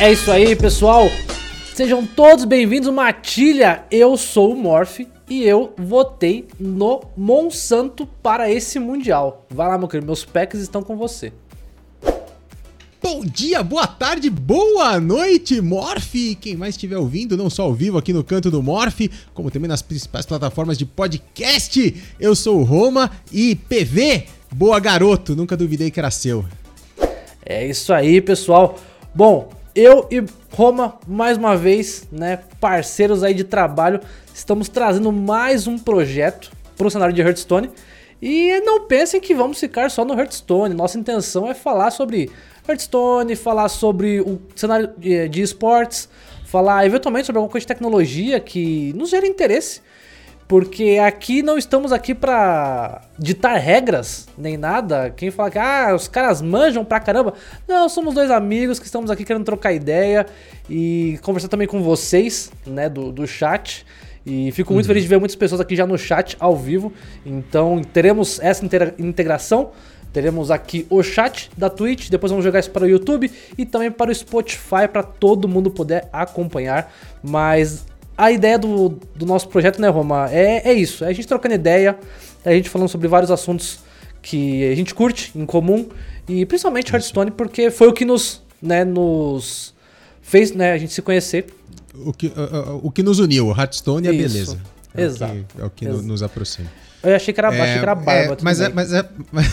É isso aí, pessoal. Sejam todos bem-vindos, Matilha. Eu sou o Morph e eu votei no Monsanto para esse Mundial. Vai lá, meu querido, meus packs estão com você. Bom dia, boa tarde, boa noite, Morph! Quem mais estiver ouvindo, não só ao vivo aqui no canto do Morph, como também nas principais plataformas de podcast. Eu sou o Roma e PV, boa garoto, nunca duvidei que era seu. É isso aí, pessoal. Bom, eu e Roma, mais uma vez, né, parceiros aí de trabalho, estamos trazendo mais um projeto para o cenário de Hearthstone. E não pensem que vamos ficar só no Hearthstone. Nossa intenção é falar sobre Hearthstone, falar sobre o cenário de, esportes, falar eventualmente sobre alguma coisa de tecnologia que nos gera interesse. Porque aqui não estamos aqui para ditar regras, nem nada. Quem fala que ah, os caras manjam pra caramba. Não, somos dois amigos que estamos aqui querendo trocar ideia e conversar também com vocês, né, do, do chat. E fico muito uhum. feliz de ver muitas pessoas aqui já no chat ao vivo. Então teremos essa integração. Teremos aqui o chat da Twitch, depois vamos jogar isso para o YouTube e também para o Spotify para todo mundo poder acompanhar. Mas a ideia do, do nosso projeto, né, Roma, é, é isso. É a gente trocando ideia, é a gente falando sobre vários assuntos que a gente curte em comum. E principalmente Hearthstone, porque foi o que nos, né, nos fez né, a gente se conhecer. O que, uh, uh, o que nos uniu, o Hearthstone e a beleza. É Exato. O que, é o que Exato. nos aproxima. Eu achei que era, é, achei que era barba. É, mas, é, mas, é, mas,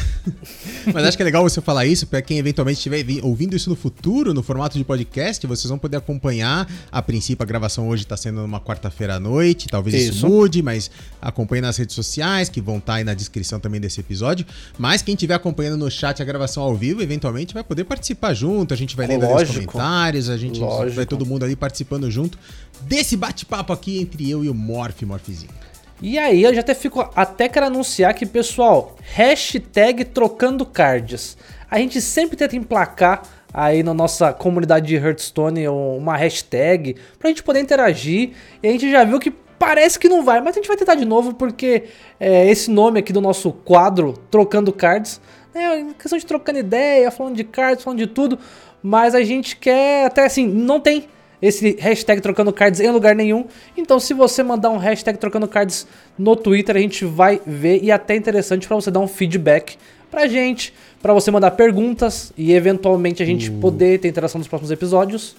mas, acho que é legal você falar isso, para quem eventualmente estiver ouvindo isso no futuro, no formato de podcast, vocês vão poder acompanhar. A princípio, a gravação hoje está sendo numa quarta-feira à noite, talvez isso. isso. mude, mas acompanhe nas redes sociais, que vão estar tá aí na descrição também desse episódio. Mas quem estiver acompanhando no chat a gravação ao vivo, eventualmente vai poder participar junto, a gente vai lendo os comentários, a gente Lógico. vai todo mundo ali participando junto desse bate-papo aqui entre eu e o Morph, Morphzinho. E aí eu já até fico até quero anunciar que, pessoal, hashtag trocando cards. A gente sempre tenta emplacar aí na nossa comunidade de Hearthstone uma hashtag pra gente poder interagir. E a gente já viu que parece que não vai, mas a gente vai tentar de novo porque é, esse nome aqui do nosso quadro, Trocando Cards, é questão de trocando ideia, falando de cards, falando de tudo, mas a gente quer até assim, não tem esse hashtag trocando cards em lugar nenhum. Então, se você mandar um hashtag trocando cards no Twitter, a gente vai ver e é até interessante para você dar um feedback pra gente, para você mandar perguntas e eventualmente a gente uh. poder ter interação nos próximos episódios.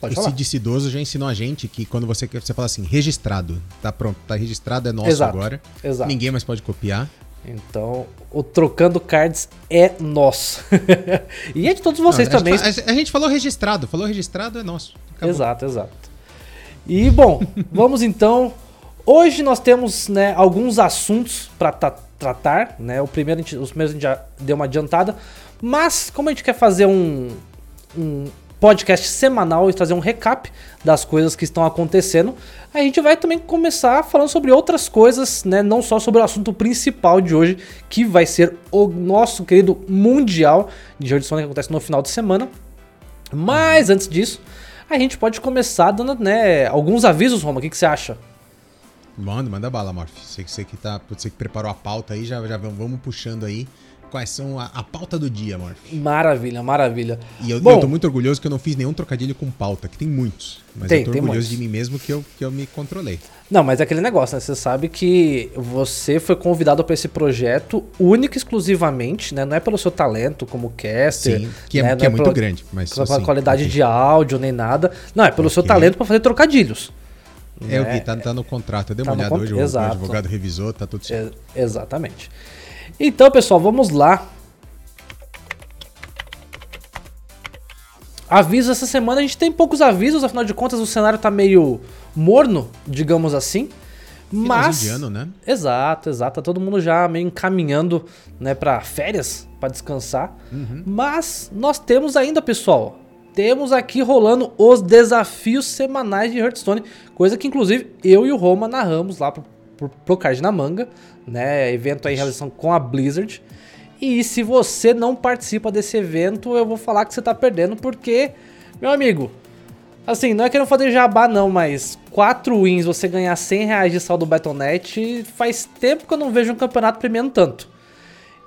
Pode o falar. Cid Cidoso já ensinou a gente que quando você, você fala assim, registrado, tá pronto, tá registrado, é nosso Exato. agora. Exato. Ninguém mais pode copiar. Então, o Trocando Cards é nosso. e é de todos vocês Não, também. A gente, a gente, falou registrado, falou registrado é nosso. Acabou. Exato, exato. E bom, vamos então. Hoje nós temos né, alguns assuntos para tratar. Né? O primeiro, os primeiros a gente já deu uma adiantada. Mas, como a gente quer fazer um, um podcast semanal e trazer um recap das coisas que estão acontecendo, a gente vai também começar falando sobre outras coisas, né? Não só sobre o assunto principal de hoje, que vai ser o nosso querido Mundial de Hearthstone que acontece no final de semana. Mas antes disso, a gente pode começar dando né, alguns avisos, Roma. O que, que você acha? Manda, manda bala, Morph. Você, você, que tá, você que preparou a pauta aí, já, já vamos puxando aí quais são a, a pauta do dia, Morph. Maravilha, maravilha. E eu, Bom, eu tô muito orgulhoso que eu não fiz nenhum trocadilho com pauta, que tem muitos. Mas tem, eu tô orgulhoso muitos. de mim mesmo que eu, que eu me controlei. Não, mas é aquele negócio, né? Você sabe que você foi convidado para esse projeto único e exclusivamente, né? Não é pelo seu talento como caster. Sim, que é, né? que é, é muito grande. Mas, pela assim, qualidade de áudio nem nada. Não, é pelo okay. seu talento para fazer trocadilhos. É, eu vi, tá, tá, no contrato. Eu dei tá uma olhada hoje, o advogado revisou, tá tudo certo. É, exatamente. Então, pessoal, vamos lá. Avisos essa semana, a gente tem poucos avisos, afinal de contas o cenário tá meio morno, digamos assim. Mas. De ano, né? Exato, exato. Tá todo mundo já meio encaminhando né, para férias, para descansar. Uhum. Mas nós temos ainda, pessoal. Temos aqui rolando os desafios semanais de Hearthstone. Coisa que, inclusive, eu e o Roma narramos lá pro, pro, pro Card na Manga né? Evento aí em relação com a Blizzard. E se você não participa desse evento, eu vou falar que você tá perdendo, porque, meu amigo, assim, não é querendo fazer jabá não, mas 4 wins, você ganhar 100 reais de saldo Battle.net, faz tempo que eu não vejo um campeonato premiando tanto.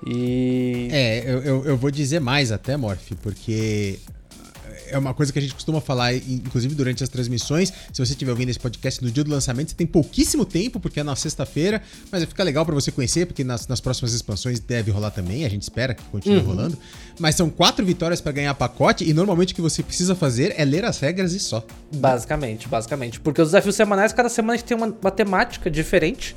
E... É, eu, eu, eu vou dizer mais até, Morph, porque é uma coisa que a gente costuma falar, inclusive durante as transmissões. Se você estiver ouvindo esse podcast no dia do lançamento, você tem pouquíssimo tempo, porque é na sexta-feira, mas fica legal para você conhecer, porque nas, nas, próximas expansões deve rolar também, a gente espera que continue uhum. rolando. Mas são quatro vitórias para ganhar pacote, e normalmente o que você precisa fazer é ler as regras e só. Basicamente, basicamente. Porque os desafios semanais, cada semana a gente tem uma, uma temática diferente.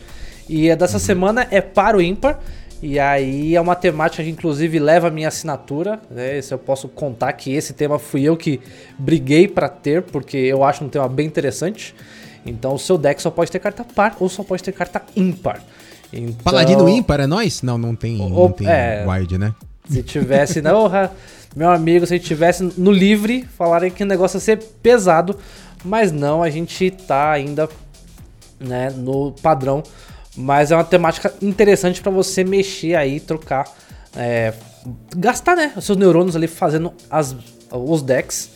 E a dessa uhum. semana é para o ímpar. E aí é uma temática que inclusive leva a minha assinatura. Né? Esse eu posso contar que esse tema fui eu que briguei para ter, porque eu acho um tema bem interessante. Então o seu deck só pode ter carta par ou só pode ter carta ímpar. Então... Paladino ímpar é nós? Não, não tem, não tem é, wide, né? Se tivesse, não, meu amigo, se tivesse no livre, falarem que o negócio ia ser pesado, mas não, a gente tá ainda né, no padrão mas é uma temática interessante para você mexer aí, trocar, é, gastar, né, os seus neurônios ali fazendo as, os decks.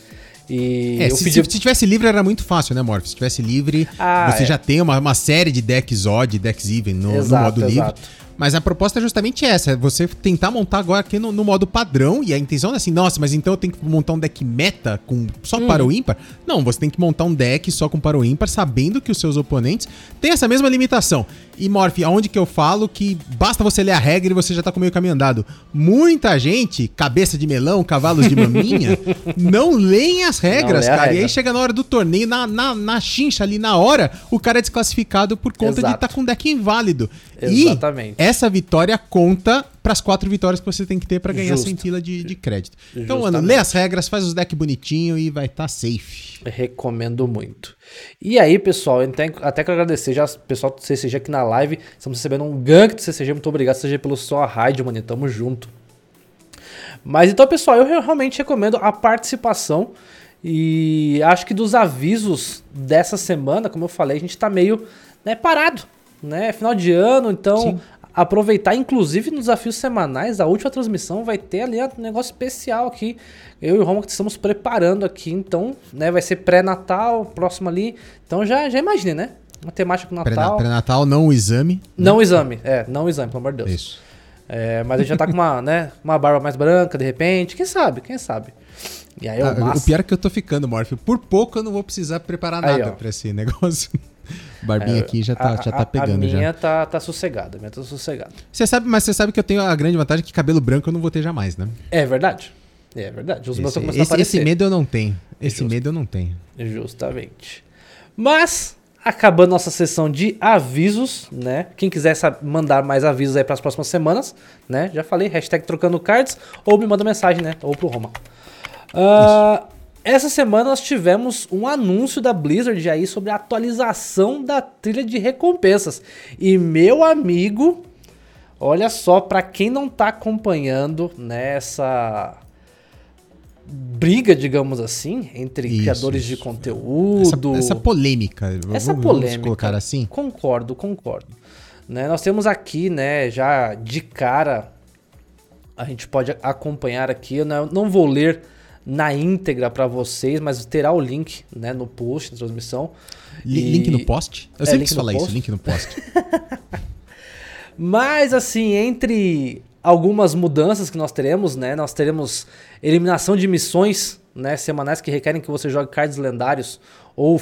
E é, se, pedi... se, tivesse livre era muito fácil, né, Morph? Se tivesse livre, ah, você é. já tem uma, uma série de decks odd, decks even no, exato, no modo livre. Mas a proposta é justamente essa: é você tentar montar agora aqui no, no, modo padrão. E a intenção é assim, nossa, mas então eu tenho que montar um deck meta com só uhum. para o ímpar? Não, você tem que montar um deck só com para o ímpar, sabendo que os seus oponentes têm essa mesma limitação. E Morph, aonde que eu falo que basta você ler a regra e você já tá com meio caminho andado. Muita gente, cabeça de melão, cavalos de maminha, não leem as regras, cara. Regra. E aí chega na hora do torneio, na, na, na chincha ali, na hora, o cara é desclassificado por conta Exato. de estar tá com um deck inválido. Exatamente. E essa vitória conta para as quatro vitórias que você tem que ter para ganhar Justo. centila de, de crédito. Então, mano, lê as regras, faz os decks bonitinho e vai estar tá safe. Recomendo muito. E aí, pessoal, até que agradecer já pessoal do CCG aqui na live. Estamos recebendo um gank do CCG. Muito obrigado, CCG, pelo sua raid, mano. Tamo junto. Mas então, pessoal, eu realmente recomendo a participação. E acho que dos avisos dessa semana, como eu falei, a gente tá meio né, parado né? Final de ano, então Sim. Aproveitar, inclusive nos desafios semanais, a última transmissão vai ter ali um negócio especial aqui. Eu e o Roma estamos preparando aqui, então, né? Vai ser pré-natal, próximo ali. Então já, já imagine, né? Uma temática com Natal. Pré-natal, não o exame. Não o exame, é, não o exame, pelo amor de Deus. Isso. É, mas a gente já tá com uma, né, uma barba mais branca, de repente. Quem sabe, quem sabe. E aí, ah, o pior é que eu tô ficando, Morph. Por pouco eu não vou precisar preparar nada para esse negócio. Barbinha é, aqui já tá, a, já tá pegando. A minha já. Tá, tá sossegada, a minha tá sossegada. Você sabe, mas você sabe que eu tenho a grande vantagem que cabelo branco eu não vou ter jamais, né? É verdade. É verdade. Os esse, meus estão começando esse, a aparecer. Esse medo eu não tenho. Esse Just, medo eu não tenho. Justamente. Mas, acabando nossa sessão de avisos, né? Quem quiser mandar mais avisos aí para as próximas semanas, né? Já falei, hashtag trocando cards, ou me manda mensagem, né? Ou pro Roma. Uh, essa semana nós tivemos um anúncio da Blizzard aí sobre a atualização da trilha de recompensas. E meu amigo, olha só, para quem não tá acompanhando nessa briga, digamos assim, entre isso, criadores isso. de conteúdo. Essa, essa polêmica. Essa vamos, polêmica. Vamos colocar assim? Concordo, concordo. Né, nós temos aqui, né, já de cara, a gente pode acompanhar aqui, eu não, não vou ler na íntegra para vocês, mas terá o link né, no post da transmissão. E... Link no post? Eu é, sempre quis falar isso, link no post. mas assim, entre algumas mudanças que nós teremos, né? Nós teremos eliminação de missões né, semanais que requerem que você jogue cards lendários ou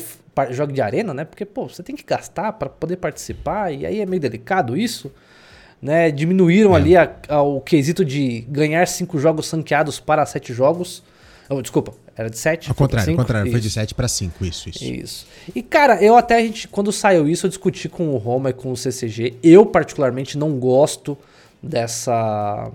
jogue de arena, né? Porque, pô, você tem que gastar para poder participar e aí é meio delicado isso. Né, diminuíram é. ali a, a, o quesito de ganhar cinco jogos sanqueados para sete jogos. Oh, desculpa, era de 7? Ao contrário, ao contrário, foi de 7 para 5, isso, isso. Isso. E cara, eu até, a gente, quando saiu isso, eu discuti com o Roma e com o CCG. Eu, particularmente, não gosto dessa.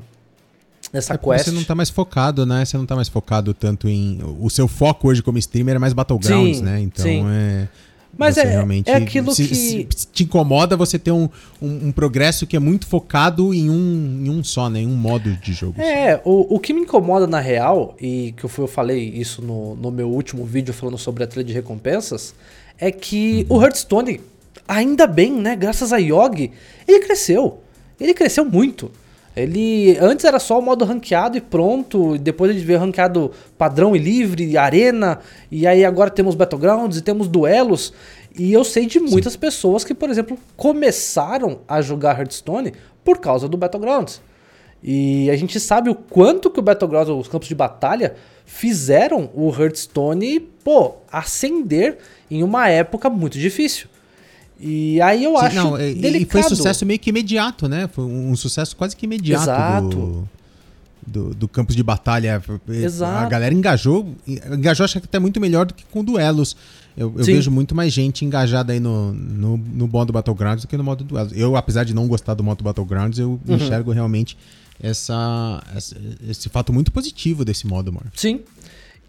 Dessa é quest. Você não tá mais focado, né? Você não tá mais focado tanto em. O seu foco hoje como streamer é mais Battlegrounds, sim, né? Então sim. é. Mas é, realmente, é aquilo se, que. Se, se te incomoda você ter um, um, um, progresso que é muito focado em um, em um só, né? Em um modo de jogo. É, o, o que me incomoda na real, e que eu, eu falei isso no, no meu último vídeo falando sobre a trilha de recompensas, é que uhum. o Hearthstone, ainda bem, né? Graças a Yogi, ele cresceu. Ele cresceu muito. Ele antes era só o modo ranqueado e pronto, e depois a gente veio ranqueado padrão e livre, arena, e aí agora temos battlegrounds e temos duelos. E eu sei de muitas Sim. pessoas que, por exemplo, começaram a jogar Hearthstone por causa do battlegrounds. E a gente sabe o quanto que o Battlegrounds, os campos de batalha, fizeram o Hearthstone, pô, ascender em uma época muito difícil. E aí eu Sim, acho não, delicado. E foi sucesso meio que imediato, né? Foi um sucesso quase que imediato Exato. Do, do, do campus de batalha. Exato. A galera engajou, engajou acho que até muito melhor do que com duelos. Eu, eu vejo muito mais gente engajada aí no, no, no modo Battlegrounds do que no modo duelos. Eu, apesar de não gostar do modo Battlegrounds, eu uhum. enxergo realmente essa, essa, esse fato muito positivo desse modo, mano. Sim.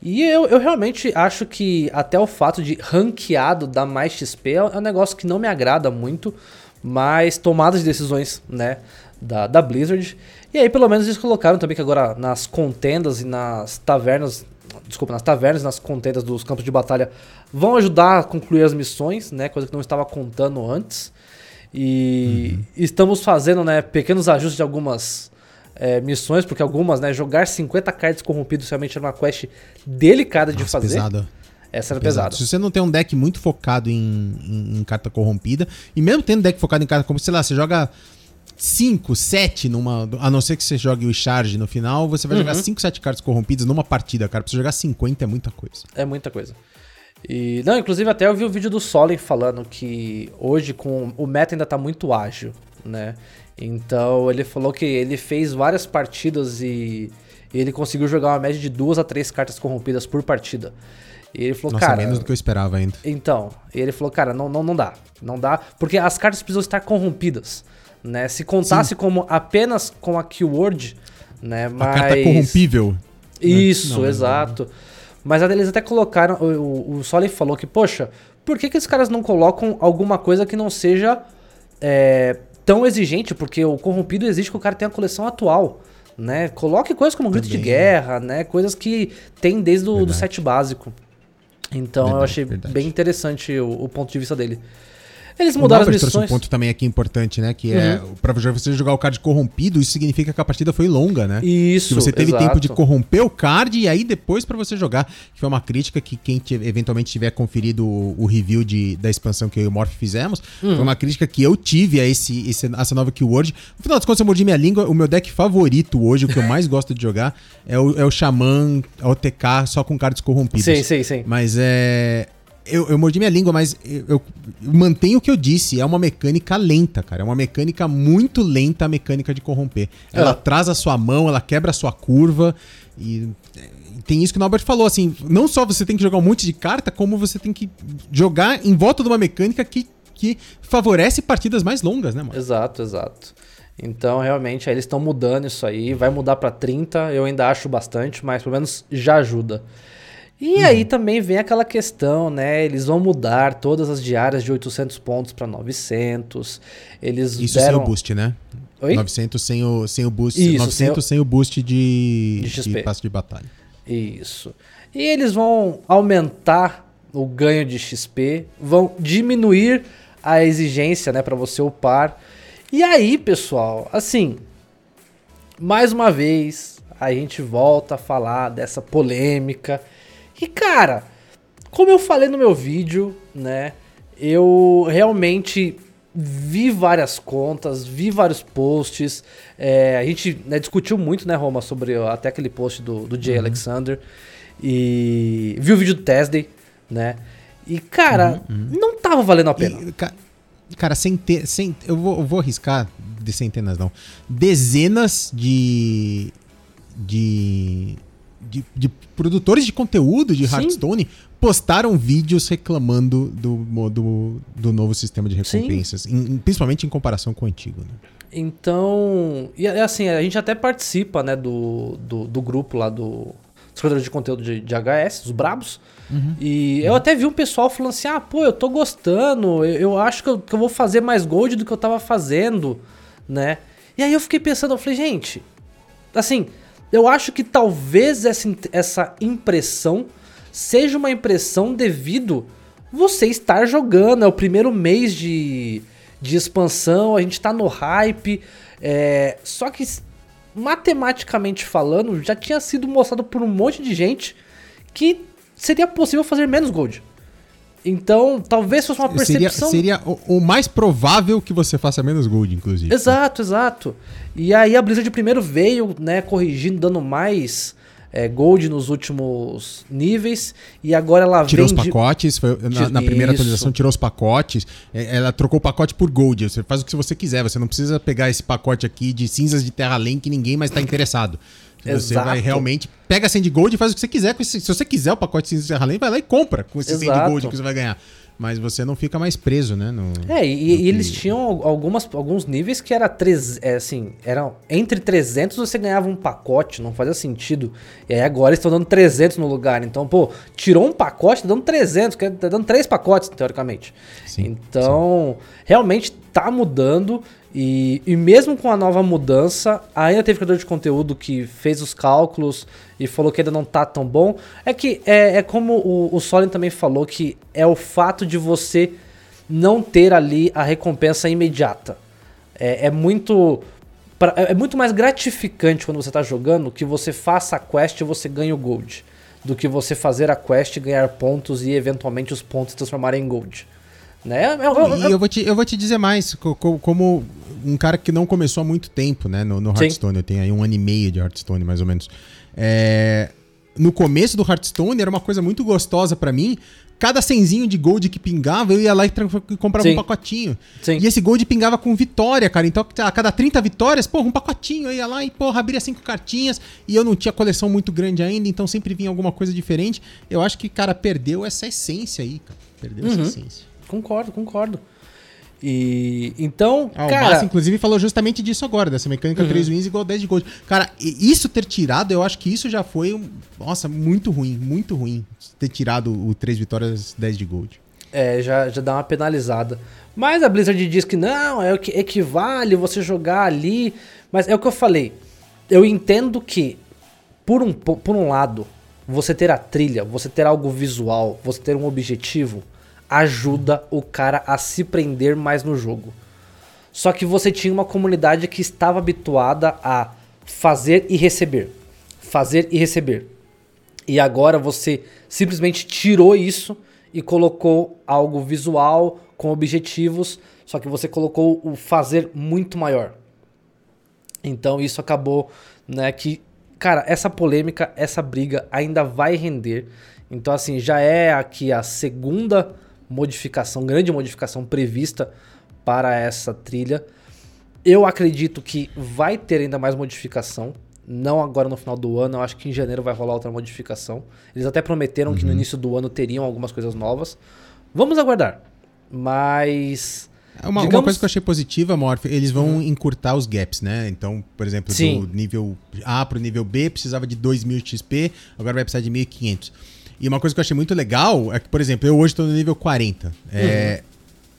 E eu, eu realmente acho que até o fato de ranqueado dar mais XP é um negócio que não me agrada muito, mas tomadas de decisões, né, da, da Blizzard. E aí pelo menos eles colocaram também que agora nas contendas e nas tavernas, desculpa, nas tavernas, nas contendas dos campos de batalha vão ajudar a concluir as missões, né, coisa que não estava contando antes. E uhum. estamos fazendo, né, pequenos ajustes de algumas é, missões, porque algumas, né, jogar 50 cards corrompidos realmente era uma quest delicada de fazer. Pesado. Essa era pesada. Se você não tem um deck muito focado em, em, em, carta corrompida, e mesmo tendo deck focado em carta corrompida, sei lá, você joga 5, 7 numa. A não ser que você jogue o charge no final, você vai uhum. jogar 5, 7 cartas corrompidas numa partida, cara. Pra você jogar 50 é muita coisa. É muita coisa. E, não, inclusive até eu vi o vídeo do Solen falando que hoje com o meta ainda tá muito ágil, né? Então ele falou que ele fez várias partidas e ele conseguiu jogar uma média de duas a três cartas corrompidas por partida. E ele falou, Nossa, cara. menos do que eu esperava ainda. Então, ele falou, cara, não, não, não dá. Não dá. Porque as cartas precisam estar corrompidas. Né? Se contasse Sim. como apenas com a keyword, né? Mas... A carta corrompível. Né? Isso, não, exato. Não, não. Mas eles até colocaram. O, o, o falou que, poxa, por que, que esses caras não colocam alguma coisa que não seja. É, tão exigente, porque o corrompido exige que o cara tenha a coleção atual. Né? Coloque coisas como grito de guerra, né? Coisas que tem desde o do set básico. Então verdade, eu achei verdade. bem interessante o, o ponto de vista dele. Eles mudaram o as missões. trouxe um ponto também aqui importante, né? Que é, uhum. pra você jogar o card corrompido, isso significa que a partida foi longa, né? Isso, Que você teve exato. tempo de corromper o card e aí depois para você jogar. Que foi uma crítica que quem eventualmente tiver conferido o, o, review de, da expansão que eu e o Morph fizemos, uhum. foi uma crítica que eu tive a esse, esse, essa nova keyword. No final das contas, eu mordi minha língua. O meu deck favorito hoje, o que eu mais gosto de jogar, é o, é o Xamã OTK só com cards corrompidos. Sim, sim, sim. Mas é eu, eu mordi minha língua, mas eu, eu, mantenho o que eu disse. É uma mecânica lenta, cara. É uma mecânica muito lenta a mecânica de corromper. Ela é. traz a sua mão, ela quebra a sua curva. E tem isso que o Norbert falou, assim, não só você tem que jogar um monte de carta, como você tem que jogar em volta de uma mecânica que, que favorece partidas mais longas, né, mano? Exato, exato. Então, realmente, aí eles estão mudando isso aí. Vai mudar para 30, eu ainda acho bastante, mas pelo menos já ajuda. E uhum. aí também vem aquela questão, né? Eles vão mudar todas as diárias de 800 pontos para 900. Eles Isso deram... sem o boost, né? Oi? 900 sem o, sem o boost. Isso, 900 sem o, sem o boost de, de, XP. de passo de batalha. Isso. E eles vão aumentar o ganho de XP, vão diminuir a exigência, né, para você upar. E aí, pessoal, assim, mais uma vez a gente volta a falar dessa polêmica e cara, como eu falei no meu vídeo, né? Eu realmente vi várias contas, vi vários posts. É, a gente né, discutiu muito, né, Roma, sobre até aquele post do, do Jay uhum. Alexander. E vi o vídeo do Tesday, né? E, cara, uhum, uhum. não tava valendo a pena. E, cara, sem ter. Sem, eu, vou, eu vou arriscar de centenas, não. Dezenas de. De de, de produtores de conteúdo de Sim. Hearthstone postaram vídeos reclamando do, do, do novo sistema de recompensas, em, principalmente em comparação com o antigo. Né? Então, e assim, a gente até participa né, do, do, do grupo lá do dos criadores de conteúdo de, de HS, os brabos. Uhum. E eu até vi um pessoal falando assim: ah, pô, eu tô gostando, eu, eu acho que eu, que eu, vou fazer mais gold do que eu tava fazendo, né? E aí eu fiquei pensando, eu falei, gente, assim, eu acho que talvez essa, essa impressão seja uma impressão devido você estar jogando. É o primeiro mês de, de expansão, a gente tá no hype. É, só que, matematicamente falando, já tinha sido mostrado por um monte de gente que seria possível fazer menos gold. Então, talvez fosse uma percepção. Seria, seria o, o, mais provável que você faça menos gold, inclusive. Exato, exato. E aí a Blizzard primeiro veio, né, corrigindo, dando mais é, gold nos últimos níveis e agora ela tirou vende... os pacotes foi, na, na, primeira atualização tirou os pacotes é, ela trocou o pacote por gold você faz o que você quiser você não precisa pegar esse pacote aqui de cinzas de terra além que ninguém mais está interessado você Exato. vai realmente pega a Sand Gold e faz o que você quiser com esse, se você quiser o pacote de terra além vai lá e compra com esse Exato. Sand Gold que você vai ganhar mas você não fica mais preso, né? No, é, e, no e eles tinham algumas, alguns níveis que era três, é, assim, eram entre 300 você ganhava um pacote, não fazia sentido. E aí agora estão dando 300 no lugar. Então, pô, tirou um pacote, tá dando 300, tá dando três pacotes, teoricamente. Sim, então, sim. realmente tá mudando. E, e mesmo com a nova mudança, ainda teve criador de conteúdo que fez os cálculos e falou que ainda não tá tão bom. É que é, é como o, o Solin também falou, que é o fato de você não ter ali a recompensa imediata. É, é muito. Pra, é muito mais gratificante quando você tá jogando que você faça a quest e você ganha o gold. Do que você fazer a quest, ganhar pontos e eventualmente os pontos se transformarem em gold. Né? Eu, eu, eu, e eu vou, te, eu vou te dizer mais, como um cara que não começou há muito tempo né, no, no Hearthstone, Sim. eu tenho aí um ano e meio de Hearthstone mais ou menos. É, no começo do Hearthstone era uma coisa muito gostosa para mim. Cada cenzinho de gold que pingava, eu ia lá e comprava Sim. um pacotinho. Sim. E esse gold pingava com vitória, cara. Então, a cada 30 vitórias, porra, um pacotinho. Eu ia lá e, porra, abria cinco cartinhas. E eu não tinha coleção muito grande ainda, então sempre vinha alguma coisa diferente. Eu acho que, cara, perdeu essa essência aí, cara. Perdeu uhum. essa essência. Concordo, concordo. E então, ah, cara, o Massa, inclusive falou justamente disso agora, dessa mecânica uhum. 3 wins igual 10 de gold. Cara, isso ter tirado, eu acho que isso já foi, nossa, muito ruim, muito ruim ter tirado o 3 vitórias 10 de gold. É, já, já dá uma penalizada. Mas a Blizzard diz que não, é o que equivale você jogar ali, mas é o que eu falei. Eu entendo que por um por um lado, você ter a trilha, você ter algo visual, você ter um objetivo, ajuda o cara a se prender mais no jogo. Só que você tinha uma comunidade que estava habituada a fazer e receber. Fazer e receber. E agora você simplesmente tirou isso e colocou algo visual com objetivos, só que você colocou o fazer muito maior. Então isso acabou, né, que cara, essa polêmica, essa briga ainda vai render. Então assim, já é aqui a segunda modificação, grande modificação prevista para essa trilha. Eu acredito que vai ter ainda mais modificação. Não agora no final do ano, eu acho que em janeiro vai rolar outra modificação. Eles até prometeram uhum. que no uhum. início do ano teriam algumas coisas novas. Vamos aguardar. Mas. É uma, digamos... uma coisa que eu achei positiva, Morph, eles vão uhum. encurtar os gaps, né? Então, por exemplo, Sim. do nível A para o nível B precisava de 2.000 XP, agora vai precisar de 1.500. E uma coisa que eu achei muito legal é que, por exemplo, eu hoje estou no nível 40. É.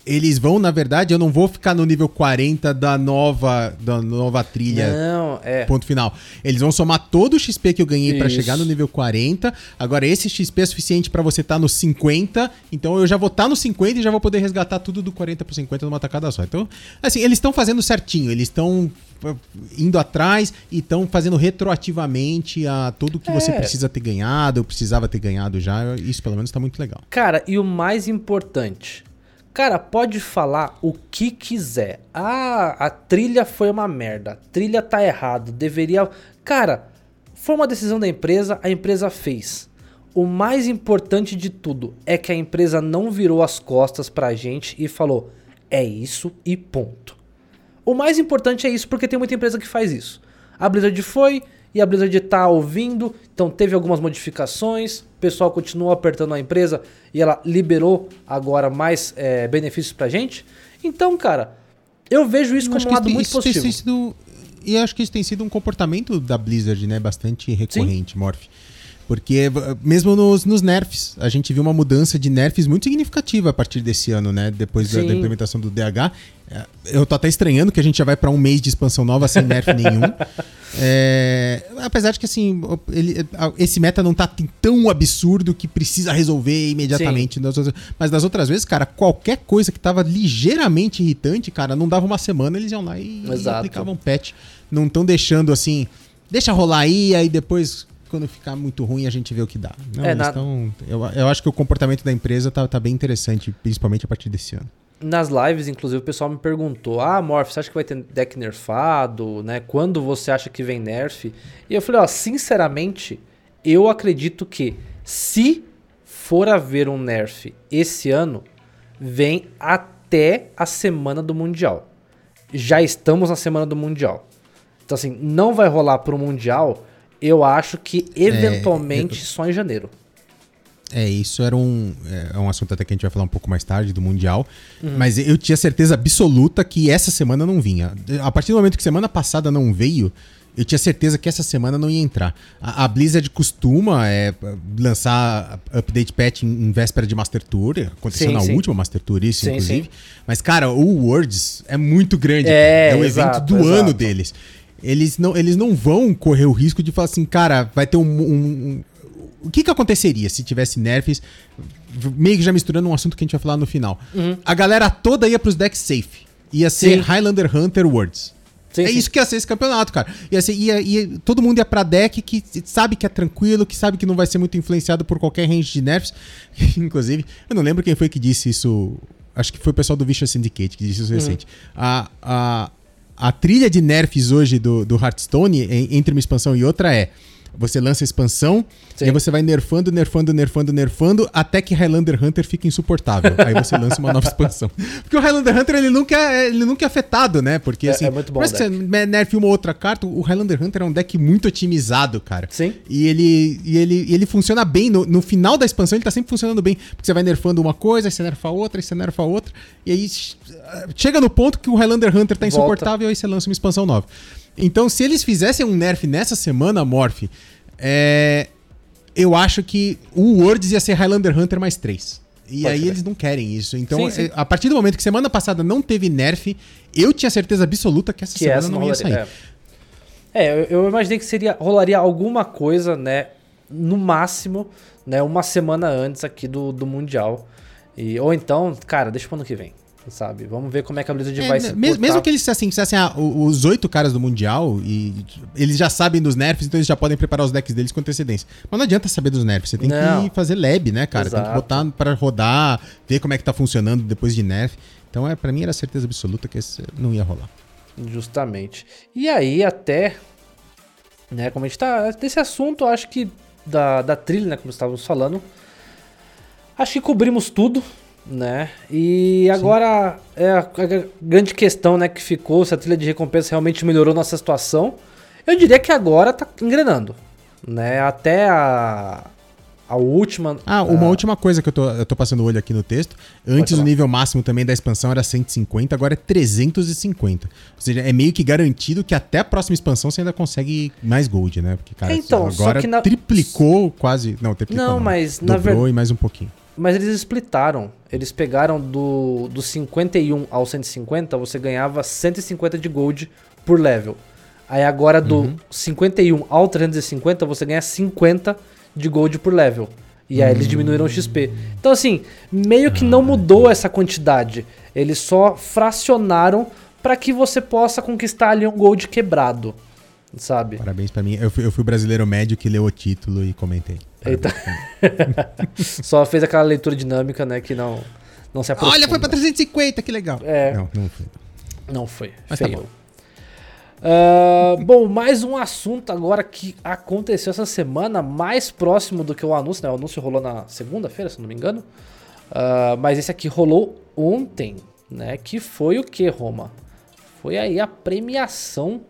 Eles vão, na verdade, eu não vou ficar no nível 40 da nova, da nova trilha. Não, é. Ponto final. Eles vão somar todo o XP que eu ganhei para chegar no nível 40. Agora, esse XP é suficiente para você estar tá no 50. Então, eu já vou estar tá no 50 e já vou poder resgatar tudo do 40 pro 50 numa tacada só. Então, assim, eles estão fazendo certinho. Eles estão indo atrás e estão fazendo retroativamente a tudo que é. você precisa ter ganhado, eu precisava ter ganhado já. Isso pelo menos está muito legal. Cara, e o mais importante, cara, pode falar o que quiser. Ah, a trilha foi uma merda. A trilha tá errado, deveria, cara, foi uma decisão da empresa, a empresa fez. O mais importante de tudo é que a empresa não virou as costas pra gente e falou: "É isso e ponto". O mais importante é isso, porque tem muita empresa que faz isso. A Blizzard foi e a Blizzard tá ouvindo, então teve algumas modificações, o pessoal continuou apertando a empresa e ela liberou agora mais é, benefícios pra gente. Então, cara, eu vejo isso eu como um lado muito positivo. Sido, e acho que isso tem sido um comportamento da Blizzard, né, bastante recorrente, Sim. Morph. Porque mesmo nos, nos, nerfs, a gente viu uma mudança de nerfs muito significativa a partir desse ano, né? Depois da, da, implementação do DH. É, eu tô até estranhando que a gente já vai para um mês de expansão nova sem nerf nenhum. É, apesar de que assim, ele, esse meta não tá tão absurdo que precisa resolver imediatamente. Das outras, mas das outras vezes, cara, qualquer coisa que tava ligeiramente irritante, cara, não dava uma semana, eles iam lá e, e aplicavam patch. Não estão deixando assim, deixa rolar aí, aí depois quando ficar muito ruim a gente vê o que dá. Não, É, eles na- tão- eu, eu acho que o comportamento da empresa tá, tá bem interessante, principalmente a partir desse ano. Nas lives, inclusive, o pessoal me perguntou: Ah, Morph, você acha que vai ter deck nerfado? Né? Quando você acha que vem nerf? E eu falei: Ó, sinceramente, eu acredito que se for haver um nerf esse ano, vem até a semana do Mundial. Já estamos na semana do Mundial. Então, assim, não vai rolar pro Mundial. Eu acho que eventualmente só em janeiro. É, isso era um, é um assunto até que a gente vai falar um pouco mais tarde do Mundial. Mas eu tinha certeza absoluta que essa semana não vinha. A partir do momento que semana passada não veio, eu tinha certeza que essa semana não ia entrar. A, a Blizzard costuma é, lançar update patch em, em véspera de Master Tour. Aconteceu Sim, na sim. última Master Tour, isso, Sim, inclusive. Mas, cara, o Worlds é muito grande. É, é o exato, evento do exato. ano deles. Eles não, eles não vão correr o risco de falar assim, cara, vai ter um- um- um o que que aconteceria se tivesse nerfs, meio que já misturando um assunto que a gente vai falar no final. A galera toda ia pros decks safe. Ia ser Sim. Highlander Hunter Worlds. Sim, é sim. isso que ia ser esse campeonato, cara. Ia ser, ia, ia- todo mundo ia pra deck que sabe que é tranquilo, que sabe que não vai ser muito influenciado por qualquer range de nerfs. Inclusive, eu não lembro quem foi que disse isso. Acho que foi o pessoal do Vicious Syndicate que disse isso recente. A, a, a trilha de nerfs hoje do, do Hearthstone, entre uma expansão e outra, é. Você lança a expansão, Sim. e aí você vai nerfando, nerfando, nerfando, nerfando, até que Highlander Hunter fica insuportável. aí você lança uma nova expansão. Porque o Highlander Hunter, ele nunca é, ele nunca é afetado, né? Porque, É- assim, é muito bom o que você nerfe uma ou outra carta, o Highlander Hunter é um deck muito otimizado, cara. Sim. E ele, e ele, e ele funciona bem. No, no final da expansão, ele tá sempre funcionando bem. Porque você vai nerfando uma coisa, aí você nerfa outra, aí você nerfa outra. E aí ch- chega no ponto que o Highlander Hunter tá Volta. insuportável, aí você lança uma expansão nova. Então, se eles fizessem um nerf nessa semana, Morph, é, eu acho que o Worlds ia ser Highlander Hunter mais 3. E Pode aí crer. eles não querem isso. Então, Sim, sim. é, a partir do momento que semana passada não teve nerf, eu tinha certeza absoluta que essa que semana essa não, não ia sair. É, É, eu, eu imaginei que seria rolaria alguma coisa, né, no máximo, né, uma semana antes aqui do, do mundial. E ou então, cara, deixa pro ano que vem, sabe? Vamos ver como é que a Blizzard É, vai se mesmo, mesmo que eles assim, dissessem, ah, os oito caras do Mundial, e eles já sabem dos nerfs, então eles já podem preparar os decks deles com antecedência. Mas não adianta saber dos nerfs, você tem Não. que fazer lab, né, cara? Tem que Exato. botar pra rodar, ver como é que tá funcionando depois de nerf. Então, é, pra mim era certeza absoluta que esse não ia rolar. Justamente. E aí até, né, como a gente tá, desse assunto, acho que da, da trilha, né, como estávamos falando, acho que cobrimos tudo, né, e agora é a, a grande questão, né, que ficou, se a trilha de recompensa realmente melhorou nossa situação, eu diria que agora tá engrenando, né, até a, a última... Ah, uma a- última coisa que eu tô, eu tô passando o olho aqui no texto. Antes o nível máximo também da expansão era 150, agora é 350. Ou seja, é meio que garantido que até a próxima expansão você ainda consegue mais gold, né? Porque, cara, Então, agora que na- triplicou quase. Não, triplicou. Não, mas na Dobrou ver- e mais um pouquinho. Mas eles splitaram. Eles pegaram do, do 51 ao 150, você ganhava 150 de gold por level. Aí agora do 51 ao 350, você ganha 50 de gold por level. E aí eles diminuíram o XP. Então assim, meio que não mudou essa quantidade. Eles só fracionaram para que você possa conquistar ali um gold quebrado. Sabe? Parabéns pra mim. Eu fui, eu fui o brasileiro médio que leu o título e comentei. Eita. só fez aquela leitura dinâmica, né, que não não se aprofunda. Olha, foi pra 350, que legal. É. Não, não foi. Não foi. Mas tá feio. bom. Ah, bom, mais um assunto agora que aconteceu essa semana, mais próximo do que o anúncio, né? O anúncio rolou na segunda-feira, se não me engano. Ah, mas esse aqui rolou ontem, né? Que foi o que, Roma? Foi aí a premiação.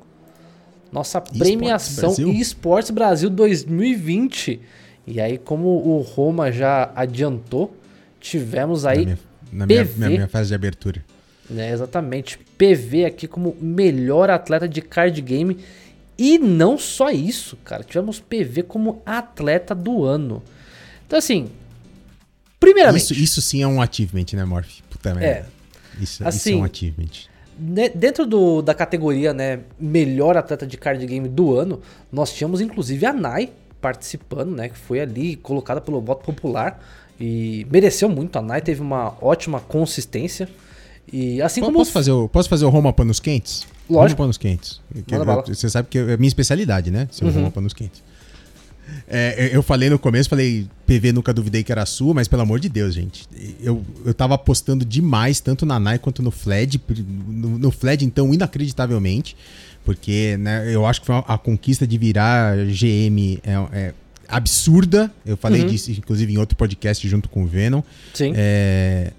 Nossa premiação Brasil. eSports Brasil 2020. E aí, como o Roma já adiantou, tivemos aí na minha, na minha, PV. minha- minha fase de abertura. né, exatamente. PV aqui como melhor atleta de card game. E não só isso, cara. Tivemos PV como atleta do ano. Então, assim. Primeiramente, Isso, isso sim é um achievement, né, Morph? Puta merda. Isso, isso é Assim, um achievement. Ne- dentro do- da categoria, né, melhor atleta de card game do ano, nós tínhamos inclusive a Nai participando, né, que foi ali colocada pelo voto popular e mereceu muito. A Nai teve uma ótima consistência. E assim como Posso fazer, o, posso fazer o Roma panos quentes? Lógico. Roma panos quentes. Que você sabe que é minha especialidade, né? Ser o Uhum. Roma panos quentes. É, eu falei no começo, falei, PV nunca duvidei que era sua, mas pelo amor de Deus, gente. Eu, eu tava apostando demais, tanto na Nai quanto no Fled. No, no Fled, então, inacreditavelmente. Porque né, eu acho que a conquista de virar GM é, é absurda. Eu falei uhum. disso, inclusive, em outro podcast junto com o Venom. Sim. É,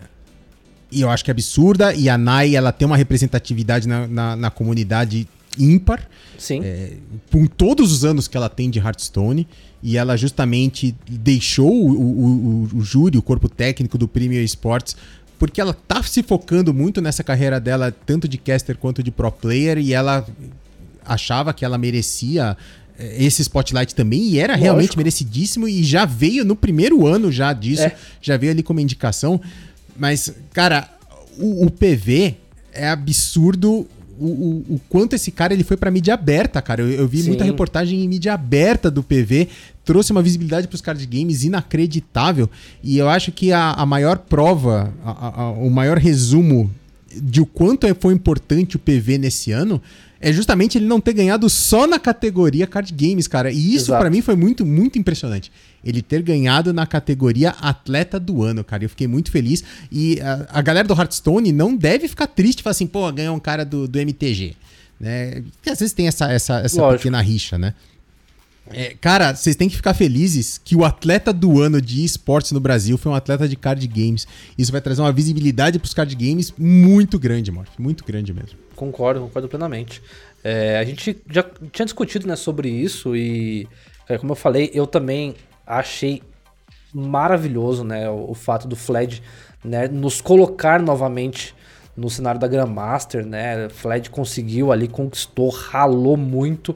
e eu acho que é absurda. E a Nai, ela tem uma representatividade na, na, na comunidade ímpar. Sim. É, com todos os anos que ela tem de Hearthstone. E ela justamente deixou o, o, o, o júri, o corpo técnico do Premier Sports, porque ela tá se focando muito nessa carreira dela, tanto de caster quanto de pro player, e ela achava que ela merecia é, esse spotlight também e era Lógico. realmente merecidíssimo e já veio no primeiro ano já disso, é. já veio ali como indicação. Mas, cara, o, o PV é absurdo o, o, quanto esse cara ele foi para mídia aberta, cara. Eu, eu vi Sim. muita reportagem em mídia aberta do PV, trouxe uma visibilidade para os card games inacreditável. E eu acho que a, a maior prova, a, a, o maior resumo de o quanto é, foi importante o PV nesse ano é justamente ele não ter ganhado só na categoria card games, cara. E isso para mim foi muito, muito impressionante. Ele ter ganhado na categoria atleta do ano, cara. Eu fiquei muito feliz. E a, a galera do Hearthstone não deve ficar triste, falar assim, pô, ganhou um cara do, do MTG. Né? Porque às vezes tem essa, essa, essa pequena rixa, né? É, cara, vocês têm que ficar felizes que o atleta do ano de esportes no Brasil foi um atleta de card games. Isso vai trazer uma visibilidade para os card games muito grande, Morph. Muito grande mesmo. Concordo, concordo plenamente. É, a gente já tinha discutido né, sobre isso e, como eu falei, eu também achei maravilhoso né, o, o fato do Fled né, nos colocar novamente no cenário da Grandmaster, né? Fled conseguiu ali, conquistou, ralou muito.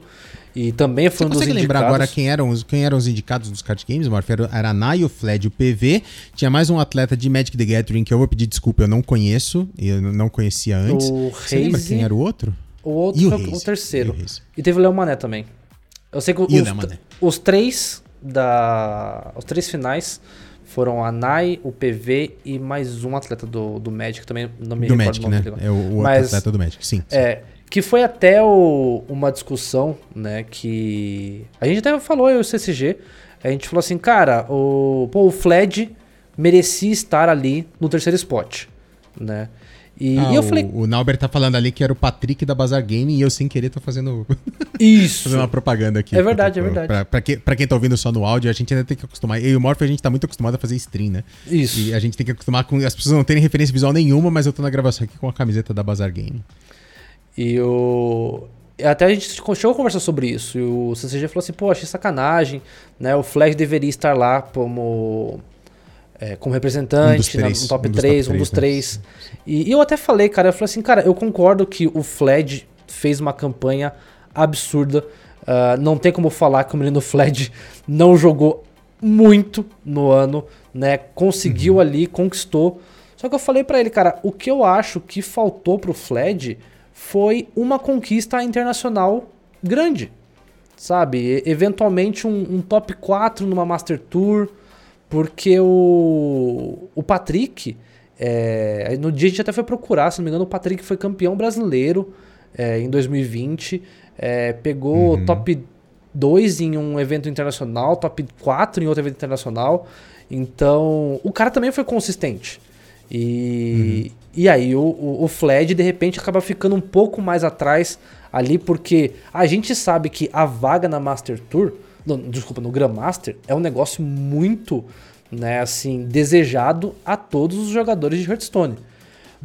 E também foi Você um dos consegue lembrar agora quem eram, os, quem eram os indicados dos card games, Morph? Era, a Nai, o Fled, o PV. Tinha mais um atleta de Magic the Gathering que eu vou pedir desculpa, eu não conheço. Eu não conhecia antes. O Você lembra quem era o outro? O outro e o, o terceiro. E, e, teve o Léo Mané também. Eu sei que os, os três da. Os três finais foram a Nai, o PV e mais um atleta do, do Magic também. Não me do Magic, né? É o, o Mas, atleta do Magic, sim. É. Sim. Que foi até o, uma discussão, né? Que. A gente até falou, eu e o CCG. A gente falou assim, cara, o, pô, o Fled merecia estar ali no terceiro spot, né? E, ah, e eu o, falei. O Nauber tá falando ali que era o Patrick da Bazar Game e eu sem querer tô fazendo. Isso. fazendo uma propaganda aqui. É verdade, é verdade. Pra, pra, que, pra, quem tá ouvindo só no áudio, a gente ainda tem que acostumar. Eu e o Morph, a gente tá muito acostumado a fazer stream, né? Isso. E a gente tem que acostumar com. As pessoas não terem referência visual nenhuma, mas eu tô na gravação aqui com a camiseta da Bazar Game. E o. Até a gente chegou a conversar sobre isso. E o CCG falou assim: pô, achei sacanagem, né? O Flash deveria estar lá como. É, como representante, um no top um 3, um dos três. Né? E, e, eu até falei, cara, eu falei assim, cara, eu concordo que o Fled fez uma campanha absurda. Uh, não tem como falar que o menino Fled não jogou muito no ano, né? Conseguiu uhum. ali, conquistou. Só que eu falei para ele, cara, o que eu acho que faltou pro Fled foi uma conquista internacional grande, sabe? eventualmente um, um, top 4 numa Master Tour, porque o, o Patrick, é, no dia a gente até foi procurar, se não me engano, o Patrick foi campeão brasileiro é, em 2020, é, pegou uhum. top 2 em um evento internacional, top 4 em outro evento internacional, então o cara também foi consistente. E, uhum. E aí o, o, o Fled de repente acaba ficando um pouco mais atrás ali, porque a gente sabe que a vaga na Master Tour, não, desculpa, no Grandmaster, é um negócio muito, né, assim, desejado a todos os jogadores de Hearthstone.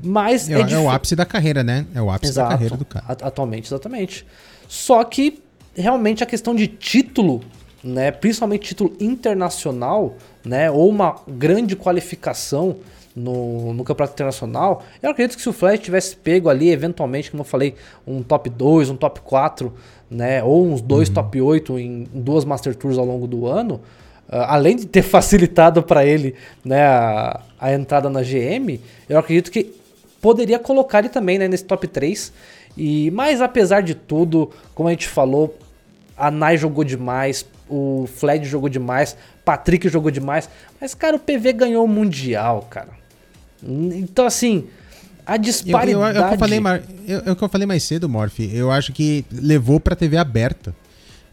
Mas é, é, é o ápice da carreira, né? É o ápice Exato, da carreira do cara. Atualmente, exatamente. Só que realmente a questão de título, né, principalmente título internacional, né, ou uma grande qualificação no, no campeonato internacional, eu acredito que se o Flash tivesse pego ali, eventualmente, como eu falei, um top 2, um top 4, né, ou uns dois uhum. top 8 em, em, duas Master Tours ao longo do ano, uh, além de ter facilitado para ele né, a, a, entrada na GM, eu acredito que poderia colocar ele também né, nesse top 3. E, mas apesar de tudo, como a gente falou, a Nai jogou demais, o Fled jogou demais, Patrick jogou demais, mas cara, o PV ganhou o Mundial, cara. Então, assim, a disparidade. Eu, eu, é, o que eu falei, eu, é que eu falei mais cedo, Morph. Eu acho que levou pra TV aberta.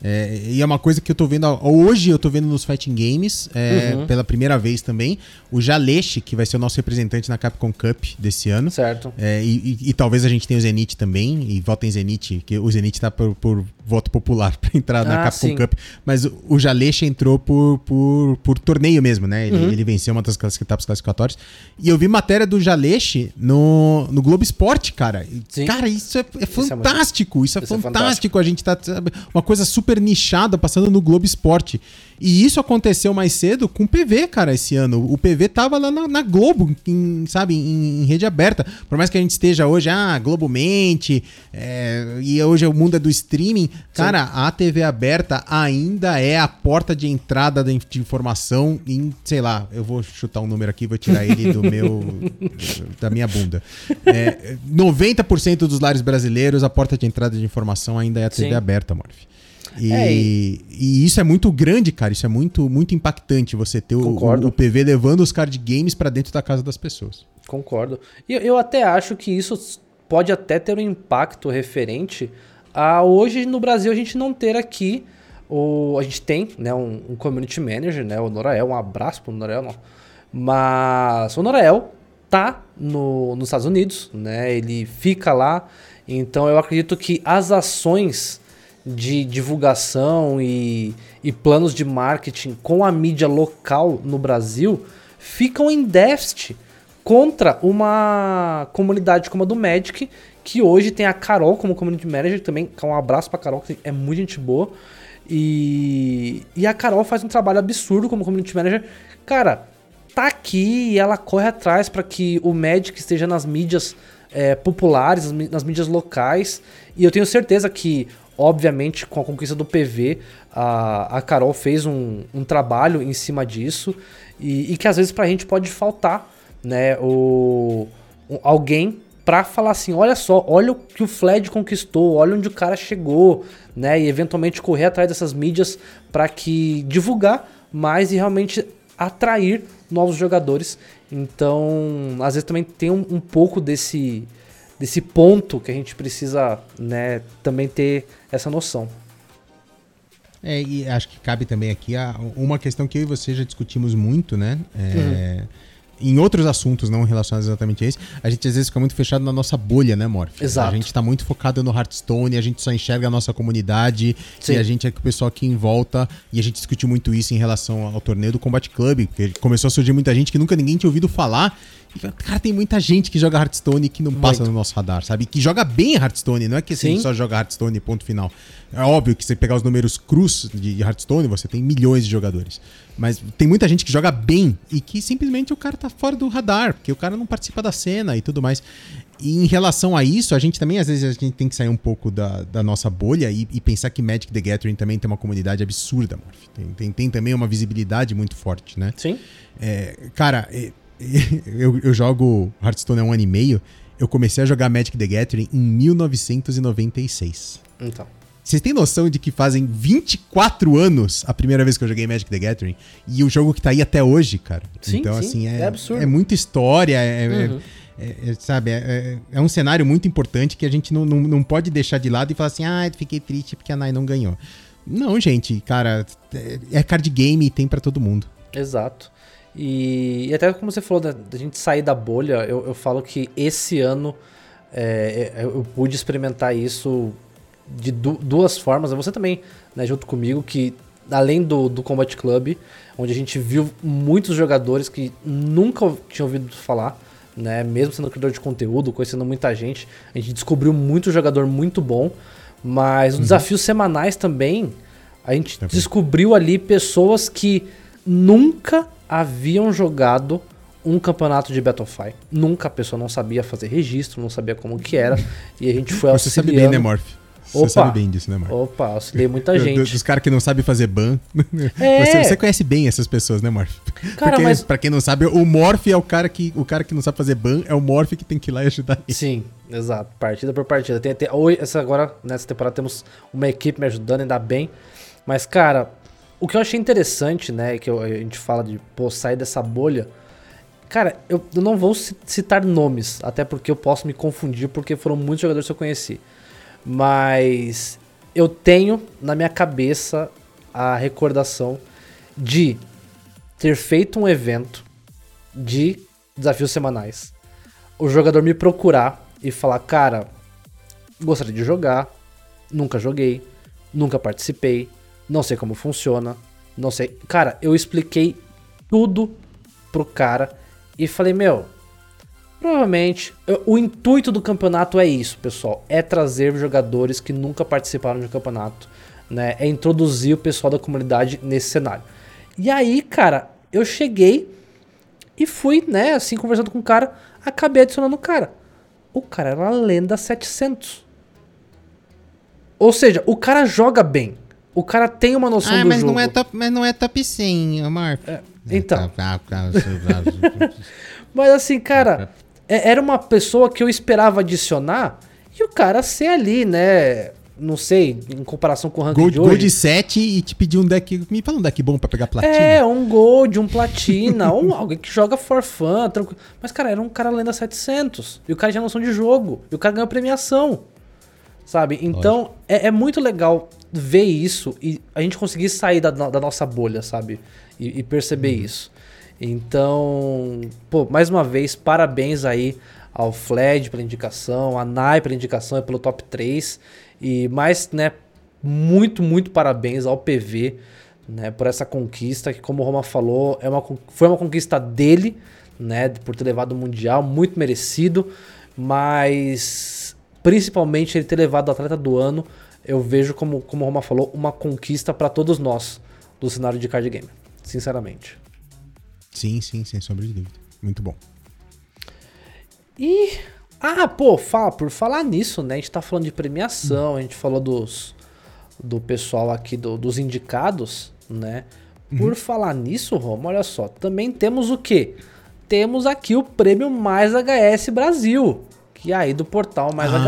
É, e é uma coisa que eu tô vendo. Hoje eu tô vendo nos Fighting Games, é, uhum. pela primeira vez também. O Jaleche, que vai ser o nosso representante na Capcom Cup desse ano. Certo. É, e, e, e, talvez a gente tenha o Zenith também. E votem Zenith, que o Zenith tá por, por voto popular para entrar na ah, Capcom sim. Cup. Mas o Jaleche entrou por, por, por torneio mesmo, né? Ele, uhum. ele venceu uma das etapas classificatórias. E eu vi matéria do Jaleche no, no Globo Esporte, cara. Sim. Cara, isso é, é fantástico. Isso é, isso é fantástico. fantástico. A gente tá. Sabe, uma coisa super super nichada passando no Globo Esporte. E isso aconteceu mais cedo com o PV, cara, esse ano. O PV tava lá na, na Globo, em, sabe, em, em, rede aberta. Por mais que a gente esteja hoje, ah, Globo mente, é, e hoje o mundo é do streaming. Cara, Sim. a TV aberta ainda é a porta de entrada de, de informação em, sei lá, eu vou chutar um número aqui, vou tirar ele do meu. da minha bunda. É, 90% dos lares brasileiros, a porta de entrada de informação ainda é a TV Sim. aberta, Morph. E, é, e... e, isso é muito grande, cara. Isso é muito, muito impactante você ter o, o, PV levando os card games para dentro da casa das pessoas. Concordo. E eu, eu até acho que isso pode até ter um impacto referente a hoje no Brasil a gente não ter aqui o a gente tem né um, um community manager né o Norael um abraço pro Norael não. mas o Norael tá no, nos Estados Unidos né ele fica lá então eu acredito que as ações de divulgação e, e planos de marketing com a mídia local no Brasil ficam em déficit contra uma comunidade como a do Magic, que hoje tem a Carol como community manager também. Um abraço pra Carol, que é muito gente boa. E, e a Carol faz um trabalho absurdo como community manager. Cara, tá aqui e ela corre atrás para que o Magic esteja nas mídias é, populares, nas mídias locais. E eu tenho certeza que Obviamente, com a conquista do PV, a, a Carol fez um, um trabalho em cima disso e, e, que às vezes pra gente pode faltar, né? O, alguém para falar assim, olha só, olha o que o Fled conquistou, olha onde o cara chegou, né? E eventualmente correr atrás dessas mídias para que divulgar mais e realmente atrair novos jogadores. Então, às vezes também tem um, um pouco desse desse ponto que a gente precisa, né, também ter essa noção. É, e acho que cabe também aqui a, uma questão que eu e você já discutimos muito, né? É, uhum. Em outros assuntos, não relacionados exatamente a isso, a gente às vezes fica muito fechado na nossa bolha, né, Morph? Exato. A gente tá muito focado no Hearthstone, a gente só enxerga a nossa comunidade Sim. e a gente é que o pessoal aqui em volta, e a gente discutiu muito isso em relação ao torneio do Combat Club, porque começou a surgir muita gente que nunca ninguém tinha ouvido falar Cara, tem muita gente que joga Hearthstone que não Muito. passa no nosso radar, sabe? Que joga bem Hearthstone, não é que assim, só joga Hearthstone ponto final. É óbvio que você pegar os números cruz de Hearthstone, você tem milhões de jogadores. Mas tem muita gente que joga bem e que simplesmente o cara tá fora do radar, porque o cara não participa da cena e tudo mais. E em relação a isso, a gente também, às vezes, a gente tem que sair um pouco da, da nossa bolha e, e pensar que Magic the Gathering também tem uma comunidade absurda, Morph. Tem, tem, tem também uma visibilidade muito forte, né? Sim. É, cara, é, eu, eu jogo Hearthstone há um ano e meio. Eu comecei a jogar Magic the Gathering em 1996. Então. Vocês têm noção de que fazem 24 anos a primeira vez que eu joguei Magic the Gathering? E o jogo que tá aí até hoje, cara. Sim, então, sim, assim, é, é absurdo. É muita história, é, é uhum. é, é sabe, é, é, um cenário muito importante que a gente não, não, não pode deixar de lado e falar assim, ah, fiquei triste porque a Nai não ganhou. Não, gente, cara, é card game e tem para todo mundo. Exato. E, e, até como você falou da, da gente sair da bolha, eu, eu falo que esse ano é, é eu pude experimentar isso de du duas formas. Você também, né, junto comigo, que além do, do Combat Club, onde a gente viu muitos jogadores que nunca tinham ouvido falar, né, mesmo sendo criador de conteúdo, conhecendo muita gente, a gente descobriu muito jogador muito bom. Mas os uhum. desafios semanais também, a gente também. descobriu ali pessoas que nunca haviam jogado um campeonato de Battlefy. Nunca a pessoa não sabia fazer registro, não sabia como que era. E a gente foi Você sabe bem, né, Morph? Você opa, sabe bem disso, né, Morph? Opa, auxiliei muita gente. Dos, dos caras que não sabem fazer ban. É. Você, você, conhece bem essas pessoas, né, Morph? Cara, Porque, mas... Pra quem não sabe, o Morph é o cara que. O cara que não sabe fazer ban é o Morph que tem que ir lá e ajudar ele. Sim, exato. Partida por partida. Tem, tem, essa agora, nessa temporada, temos uma equipe me ajudando, ainda bem. Mas, cara, o que eu achei interessante, né, que a gente fala de pô, sair dessa bolha. Cara, eu, eu, não vou citar nomes, até porque eu posso me confundir, porque foram muitos jogadores que eu conheci. Mas eu tenho na minha cabeça a recordação de ter feito um evento de desafios semanais. O jogador me procurar e falar, cara, gostaria de jogar, nunca joguei, nunca participei, não sei como funciona, não sei. Cara, eu expliquei tudo pro cara e falei, meu, provavelmente eu- o intuito do campeonato é isso, pessoal, é trazer jogadores que nunca participaram de um campeonato, né? É introduzir o pessoal da comunidade nesse cenário. E aí, cara, eu cheguei e fui, né, assim, conversando com o cara, acabei adicionando o cara. O cara era lenda 700. Ou seja, o cara joga bem. O cara tem uma noção Ah, do mas jogo. não, é top, mas não é top 100, Amar. então. Tá, tá, tá, Mas assim, cara, é- era uma pessoa que eu esperava adicionar e o cara ser ali, né? Não sei, em comparação com o ranking Gold, de hoje. Gold 7 e te pedir um deck. Me fala um deck bom pra pegar platina. É, um Gold, um Platina, um, alguém que joga for fun, tranquilo. Mas, cara, era um cara lenda 700. E o cara tinha noção de jogo. E o cara ganhou premiação. Sabe? Então, é, é muito legal ver isso e a gente conseguir sair da, da nossa bolha, sabe? E, e perceber isso. Então, pô, mais uma vez, parabéns aí ao Fled pela indicação, a Nai pela indicação e pelo top 3. E mais, né, muito, muito parabéns ao PV, né, por essa conquista, que como o Roma falou, é uma, foi uma conquista dele, né, por ter levado o Mundial, muito merecido, mas principalmente ele ter levado o atleta do ano, eu vejo como, como o Roma falou, uma conquista para todos nós do cenário de card game, sinceramente. Sim, sim, sem sombra de dúvida. Muito bom. E. Ah, pô, fala, por falar nisso, né? A gente tá falando de premiação, a gente falou dos. Do pessoal aqui, do- dos indicados, né? Por falar nisso, Roma, olha só, também temos o quê? Temos aqui o prêmio Mais HS Brasil, que é aí do portal Mais Ah,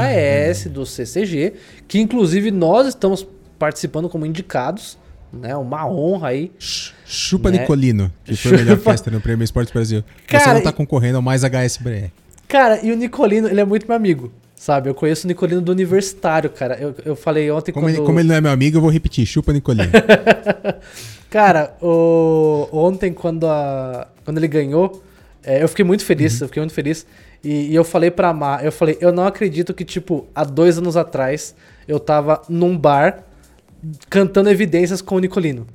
HS, do CCG, que inclusive nós estamos participando como indicados, né? Uma honra aí. Ch- Chupa Né? Nicolino, que foi a melhor Chupa- festa no Prêmio Esportes Brasil. Você Cara, não tá concorrendo ao mais HSBR. Cara, e o Nicolino, ele é muito meu amigo, sabe? Eu conheço o Nicolino do Universitário, cara. Eu, eu falei ontem Como, quando... ele, como ele não é meu amigo, eu vou repetir. Chupa Nicolino. Cara, o... ontem quando, a... quando ele ganhou, é, eu fiquei muito feliz, eu fiquei muito feliz. E, e eu falei pra Mar, eu falei, eu não acredito que, tipo, há dois anos atrás, eu tava num bar cantando evidências com o Nicolino,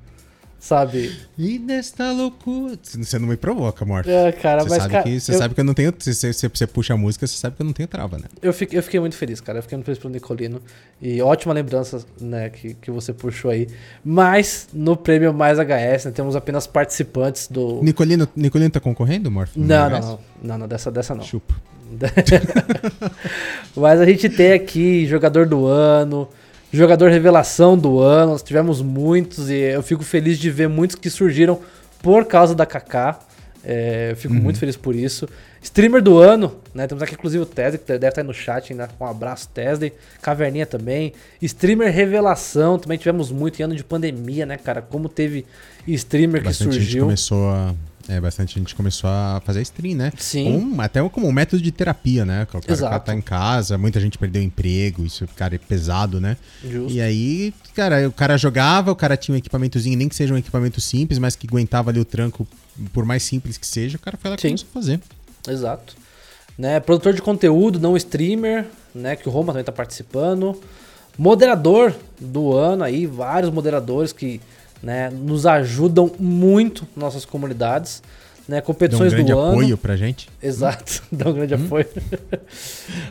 sabe? e desta loucura. Você não me provoca, amor. É, cara, Você mas, sabe, cara, que, você eu, sabe que eu não tenho. Se você, se você puxa a música, você sabe que eu não tenho trava, né? eu, fiquei, eu fiquei muito feliz, cara. Eu fiquei muito feliz pelo Nicolino. E ótima lembrança, né, que, que você puxou aí. Mas, no prêmio Mais HS, né, temos apenas participantes do... Nicolino, Nicolino tá concorrendo, Morph? Não, não, não, não, não, dessa, dessa não. Chupa. Mas a gente tem aqui jogador do ano, jogador revelação do ano, nós tivemos muitos e eu fico feliz de ver muitos que surgiram por causa da Kaká. É, eu fico muito feliz por isso. Streamer do ano, né? Temos aqui inclusive o Tesla, que deve estar aí no chat ainda. Um abraço, Tesla. Caverninha também. Streamer revelação, também tivemos muito em ano de pandemia, né, cara? Como teve streamer que Bastante gente surgiu. começou a. É, bastante gente começou a fazer stream, né? Sim. Até como um método de terapia, né? O cara, o cara Exato. tá em casa, muita gente perdeu emprego, isso, cara, é pesado, né? Justo. E aí, cara, o cara jogava, o cara tinha um equipamentozinho, nem que seja um equipamento simples, mas que aguentava ali o tranco, por mais simples que seja, o cara foi lá e Sim. começou a fazer. Exato. Né, produtor de conteúdo, não streamer, né, que o Roma também tá participando. Moderador do ano aí, vários moderadores que né, nos ajudam muito nossas comunidades. Né, Deu um competições grande do ano. apoio pra gente. Exato, dá um grande apoio.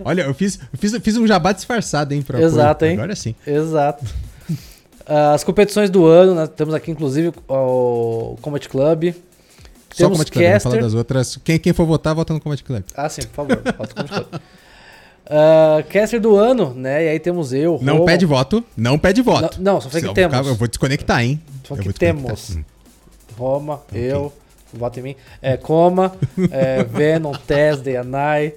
Olha, eu fiz, eu fiz, eu fiz um jabá disfarçado, hein, pra Exato, apoio. hein? Agora sim. Exato. Ah, As competições do ano, né, temos aqui inclusive o Combat Club. Só Temos Combat Club, não fala das outras. Quem, quem for votar, vota no Combat Club. Ah, sim, por favor. Bota o Combat Club. Ah, caster do ano, né? E aí temos eu, Não pede voto, não pede voto. Não, não, só falei que eu vou temos. ficar- Eu vou desconectar, hein? Só que vou temos. Hum. Roma, eu, vota em mim. É, Coma, é, Venom, Tesda, Anai.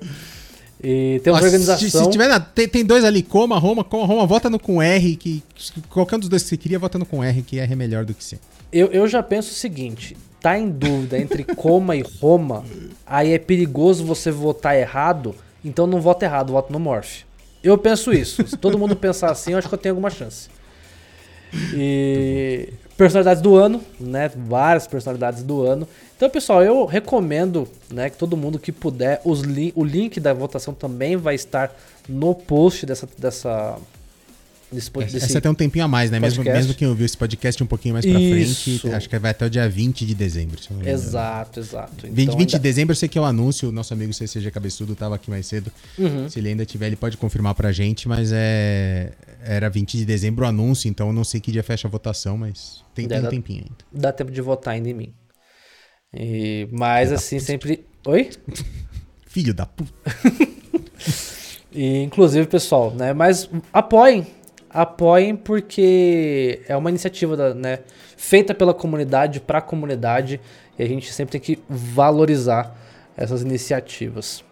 E temos se- organização. Se, tiver na- tem, tem dois ali, Coma, Roma, Coma, Roma, vota no com R, que, que qualquer um dos dois que você queria, vota no com R, que R é melhor do que C. Eu, eu já penso o seguinte: tá em dúvida entre Coma e Roma, aí é perigoso você votar errado, então não vota errado, vota no Morph. Eu penso isso. Se todo mundo pensar assim, eu acho que eu tenho alguma chance. E personalidades do ano, né? Várias personalidades do ano. Então, pessoal, eu recomendo, né, que todo mundo que puder, os li o link da votação também vai estar no post dessa, dessa Desse, desse Essa tem um tempinho a mais, né? Mesmo, mesmo quem ouviu esse podcast um pouquinho mais pra Isso. frente, acho que vai até o dia 20 de dezembro. exato, exato. Então, 20, 20 ainda... de dezembro eu sei que é o anúncio, o nosso amigo CCG Cabeçudo tava aqui mais cedo. Uhum. Se ele ainda tiver, ele pode confirmar pra gente, mas é era 20 de dezembro o anúncio, então eu não sei que dia fecha a votação, mas tem, tem um tempinho ainda. Dá tempo de votar ainda em mim. E, mas assim, sempre. Oi? Filho da puta. e, inclusive, pessoal, né? Mas apoiem apoiem porque é uma iniciativa né, feita pela comunidade para a comunidade e a gente sempre tem que valorizar essas iniciativas.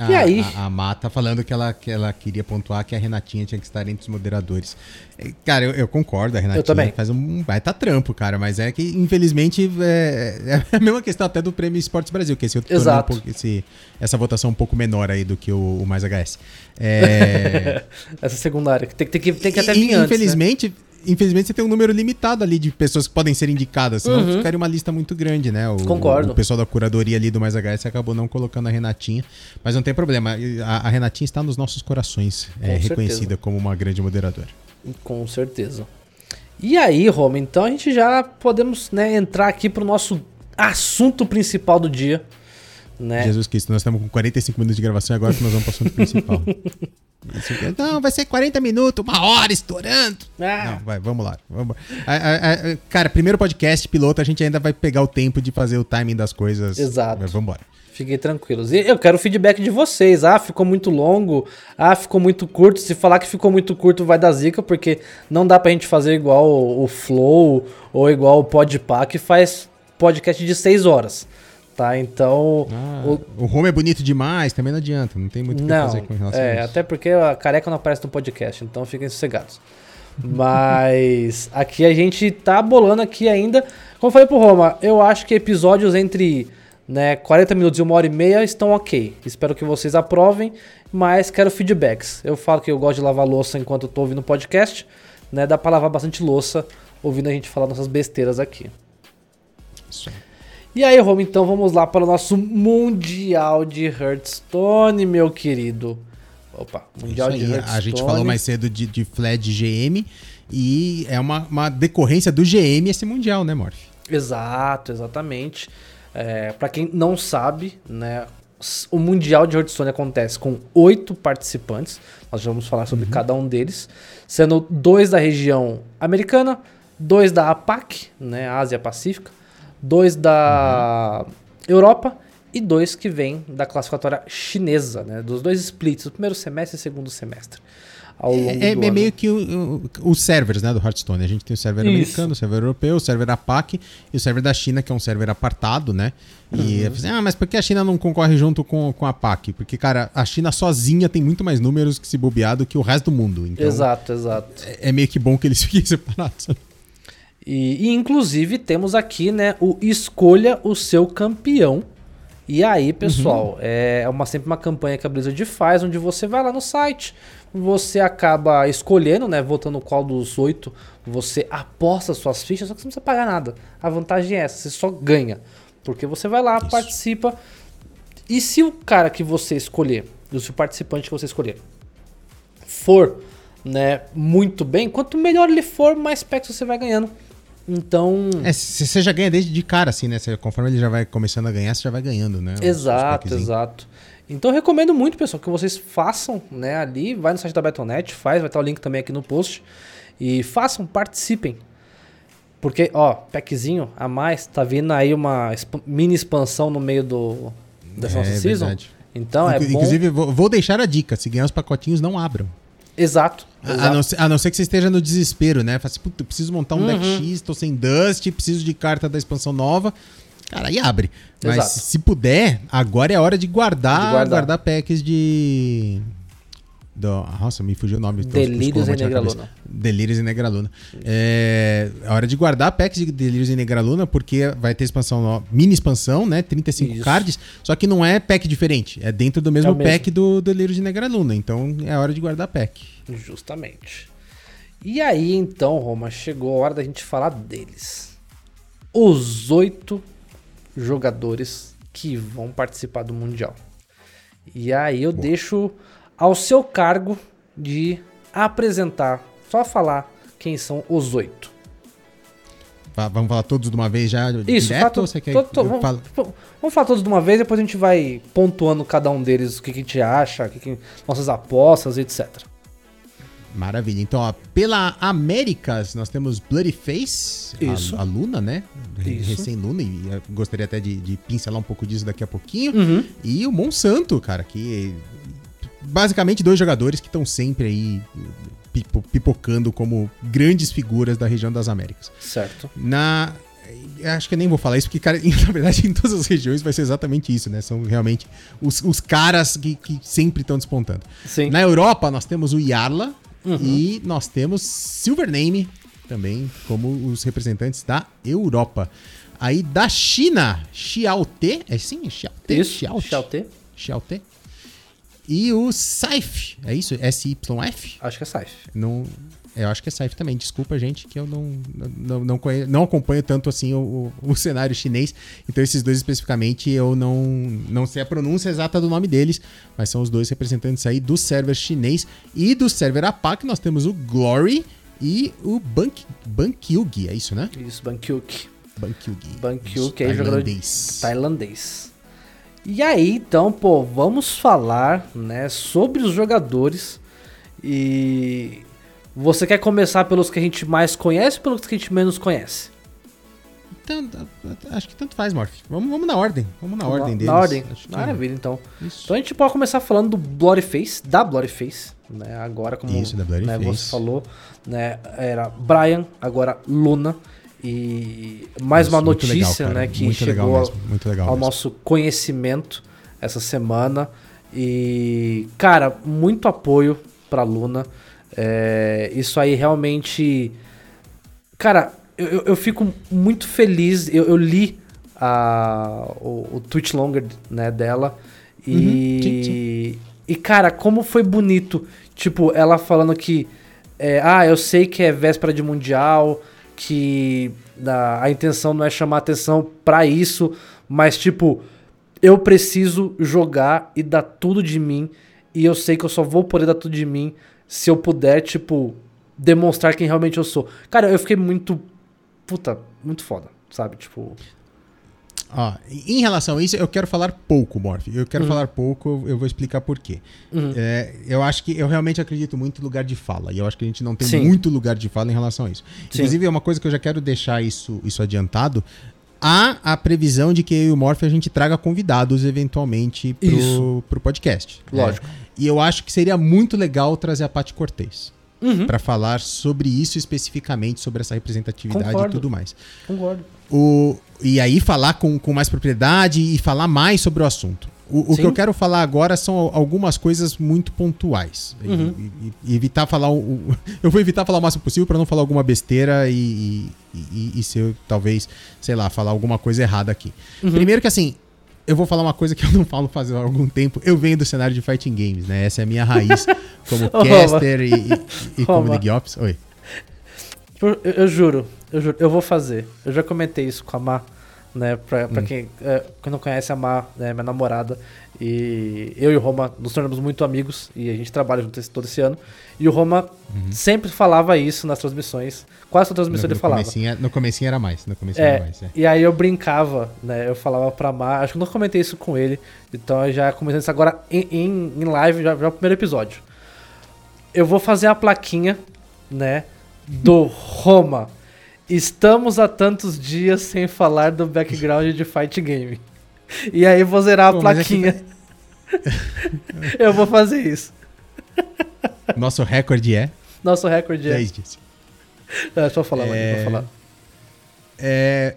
A, e aí? A, a Má tá falando que ela, que ela queria pontuar que a Renatinha tinha que estar entre os moderadores. É, cara, eu, eu concordo, a Renatinha eu também. faz um baita trampo, cara, mas é que, infelizmente, é, é a mesma questão até do Prêmio Esportes Brasil, que esse outro Exato. Um esse, essa votação um pouco menor aí do que o, o Mais HS. É... essa secundária, que tem, tem, que, tem que até vir Infelizmente... Antes, né? Infelizmente você tem um número limitado ali de pessoas que podem ser indicadas, senão uhum. ficaria uma lista muito grande, né? O, Concordo. O pessoal da curadoria ali do Mais HS acabou não colocando a Renatinha, mas não tem problema. A, a Renatinha está nos nossos corações, é reconhecida como uma grande moderadora. Com certeza. E aí, Roma, então a gente já podemos né, entrar aqui para o nosso assunto principal do dia. Né? Jesus Cristo, nós estamos com 45 minutos de gravação e agora que nós vamos para o assunto principal. Não, vai ser 40 minutos, uma hora estourando. Ah. Não, vai, vamos lá. Vamos. A, a, a, cara, primeiro podcast piloto, a gente ainda vai pegar o tempo de fazer o timing das coisas. Exato. Vamos embora. Fiquem tranquilos. E eu quero o feedback de vocês. Ah, ficou muito longo. Ah, ficou muito curto. Se falar que ficou muito curto, vai dar zica, porque não dá pra gente fazer igual o, Flow ou igual o Podpah, que faz podcast de 6 horas tá? Então. Ah, o... o home é bonito demais, também não adianta, não tem muito o que fazer com relação é, a isso. Até porque a careca não aparece no podcast, então fiquem sossegados. Mas aqui a gente tá bolando aqui ainda. Como eu falei pro Roma, eu acho que episódios entre né, 40 minutos e uma hora e meia estão ok. Espero que vocês aprovem, mas quero feedbacks. Eu falo que eu gosto de lavar louça enquanto eu tô ouvindo o podcast, né? Dá pra lavar bastante louça ouvindo a gente falar nossas besteiras aqui. Isso aí. E aí, Roma, então vamos lá para o nosso Mundial de Hearthstone, meu querido. Opa, Mundial de Hearthstone. A gente falou mais cedo de, de FLED GM e é uma, uma decorrência do GM esse Mundial, né, Morph? Exato, exatamente. É, para quem não sabe, né, o Mundial de Hearthstone acontece com oito participantes. Nós vamos falar sobre uhum. cada um deles, sendo dois da região americana, dois da APAC, né, Ásia Pacífica, dois da uhum. Europa e dois que vêm da classificatória chinesa, né? Dos dois splits, o primeiro semestre e o segundo semestre. Ao longo é, é meio que os servers né, do Hearthstone. A gente tem o server Isso. americano, o server europeu, o server APAC e o server da China, que é um server apartado, né? E uhum. assim, ah, mas por que a China não concorre junto com, com a APAC? Porque, cara, a China sozinha tem muito mais números que se bobear do que o resto do mundo. Então, exato, exato. É, é meio que bom que eles fiquem separados. E, e, inclusive temos aqui, né, o escolha o seu campeão. E aí, pessoal, uhum. é uma sempre uma campanha que a Blizzard faz, onde você vai lá no site, você acaba escolhendo, né, votando qual dos oito você aposta suas fichas, só que você não precisa pagar nada. A vantagem é essa, você só ganha. Porque você vai lá, Isso. participa. E se o cara que você escolher, se o participante que você escolher, for né, muito bem, quanto melhor ele for, mais packs você vai ganhando. Então. É, você já ganha desde de cara, assim, né? Cê, conforme ele já vai começando a ganhar, você já vai ganhando, né? Exato, exato. Então eu recomendo muito, pessoal, que vocês façam, né, ali, vai no site da Betonet, faz, vai estar o link também aqui no post. E façam, participem. Porque, ó, packzinho a mais, tá vindo aí uma mini expansão no meio do dessa é, nossa season. Verdade. Então Inclu é bom. Inclusive, vou, vou deixar a dica: se ganhar os pacotinhos, não abram. Exato. exato. A, não ser, a, não ser, que você esteja no desespero, né? Fala assim, puta, preciso montar um uhum. deck X, tô sem Dust, preciso de carta da expansão nova. Cara, aí abre. Mas exato. se puder, agora é hora de guardar, de guardar. guardar packs de do, nossa, me fugiu o nome. Delírios em Negraluna. Delírios em Negraluna. É, é hora de guardar packs de Delírios em Negraluna, porque vai ter expansão, mini expansão, né? 35 Isso. cards, só que não é pack diferente, é dentro do mesmo, é mesmo. pack do Delírios em Negraluna. Então é hora de guardar pack. Justamente. E aí então, Roma, chegou a hora da gente falar deles. Os oito jogadores que vão participar do Mundial. E aí eu Boa. deixo ao seu cargo de apresentar, só falar quem são os oito. Vamos falar todos de uma vez já? Isso, direto, você quer to, to, vamos, tipo, vamos, falar todos de uma vez, depois a gente vai pontuando cada um deles, o que, que a gente acha, que que, nossas apostas, etc. Maravilha. Então, ó, pela Américas, nós temos Bloody Face, Isso. A, a Luna, né? Recém-Luna, e gostaria até de, de, pincelar um pouco disso daqui a pouquinho. Uhum. E o Monsanto, cara, que basicamente dois jogadores que estão sempre aí pipocando como grandes figuras da região das Américas. Certo. Na acho que eu nem vou falar isso, porque, cara, na verdade, em todas as regiões vai ser exatamente isso, né? São realmente os, os caras que, que sempre estão despontando. Sim. Na Europa, nós temos o Yarla, Uhum. E nós temos Silvername também como os representantes da Europa. Aí da China, Xiaote, é sim? Xiaote? Isso, Xiaote. Xiaote. E o Saif, é isso? S-Y-F? Acho que é Saif. Não, eu acho que é Saif também. Desculpa, gente, que eu não, não, não, conheço, não acompanho tanto assim o, o, o, cenário chinês. Então, esses dois especificamente, eu não, não sei a pronúncia exata do nome deles, mas são os dois representantes aí do server chinês e do server APAC. Nós temos o Glory e o Bank, Bankyug, é isso, né? Isso, Bankyuk. Bankyug. Bankyuk é jogador tailandês. E aí, então, pô, vamos falar, né, sobre os jogadores e você quer começar pelos que a gente mais conhece ou pelos que a gente menos conhece? Então, acho que tanto faz, Morph. Vamos, vamos na ordem. Vamos na, ordem deles. Na ordem. Que... Maravilha, então. Isso. Então a gente pode começar falando do Bloody Face, da Bloody Face. Né? Agora, como Isso, né, você falou, né? Era Brian, agora Luna. E mais Isso, uma notícia, legal, né, que muito chegou mesmo, muito legal ao mesmo. nosso conhecimento essa semana. E, cara, muito apoio pra Luna. É, isso aí realmente. Cara, eu, eu fico muito feliz. Eu, eu li a, o, o tweet longer né, dela. E, uhum, sim, sim. e, cara, como foi bonito. Tipo, ela falando que. É, ah, eu sei que é véspera de mundial, que a, a intenção não é chamar atenção para isso, mas, tipo, eu preciso jogar e dar tudo de mim. E eu sei que eu só vou poder dar tudo de mim se eu puder, tipo, demonstrar quem realmente eu sou. Cara, eu fiquei muito. Puta, muito foda, sabe? Tipo. Ó, em relação a isso, eu quero falar pouco, Morph. Eu quero uhum. falar pouco, eu vou explicar por quê. Uhum. É, eu acho que eu realmente acredito muito em lugar de fala. E eu acho que a gente não tem Sim. muito lugar de fala em relação a isso. Sim. Inclusive, é uma coisa que eu já quero deixar isso, isso adiantado. Há a previsão de que eu e o Morph a gente traga convidados eventualmente pro, isso. pro podcast. Lógico. É. E eu acho que seria muito legal trazer a Paty Cortez. Uhum. para falar sobre isso especificamente, sobre essa representatividade Concordo. e tudo mais. Concordo. O, e aí falar com, com mais propriedade e falar mais sobre o assunto. O, o que eu quero falar agora são algumas coisas muito pontuais. Uhum. E, e, evitar falar. O, eu vou evitar falar o máximo possível para não falar alguma besteira e, e, e, se eu, talvez, sei lá, falar alguma coisa errada aqui. Uhum. Primeiro que assim, eu vou falar uma coisa que eu não falo faz algum tempo. Eu venho do cenário de fighting games, né? Essa é a minha raiz como caster e, e, e como League Ops. Oi. Eu, eu, juro, eu juro, eu vou fazer. Eu já comentei isso com a Mar né? Pra, pra hum. quem, é, quem não conhece a Mar, né, minha namorada, e eu e o Roma nos tornamos muito amigos e a gente trabalha junto todo esse ano. E o Roma uhum. sempre falava isso nas transmissões. Quase toda transmissão no, ele falava. Comecinho, no comecinho era mais. No comecinho é, era mais, é. E aí eu brincava, né? Eu falava pra Mar. Acho que eu não comentei isso com ele. Então eu já comentei isso agora em, em, em live, já, já o primeiro episódio. Eu vou fazer a plaquinha, né? Do Roma Estamos há tantos dias sem falar do background de Fight Game. E aí vou zerar a Pô, plaquinha. É Eu vou fazer isso. Nosso recorde é? Nosso recorde é. 10 dias. É, só falar, é... Mano, falar. É...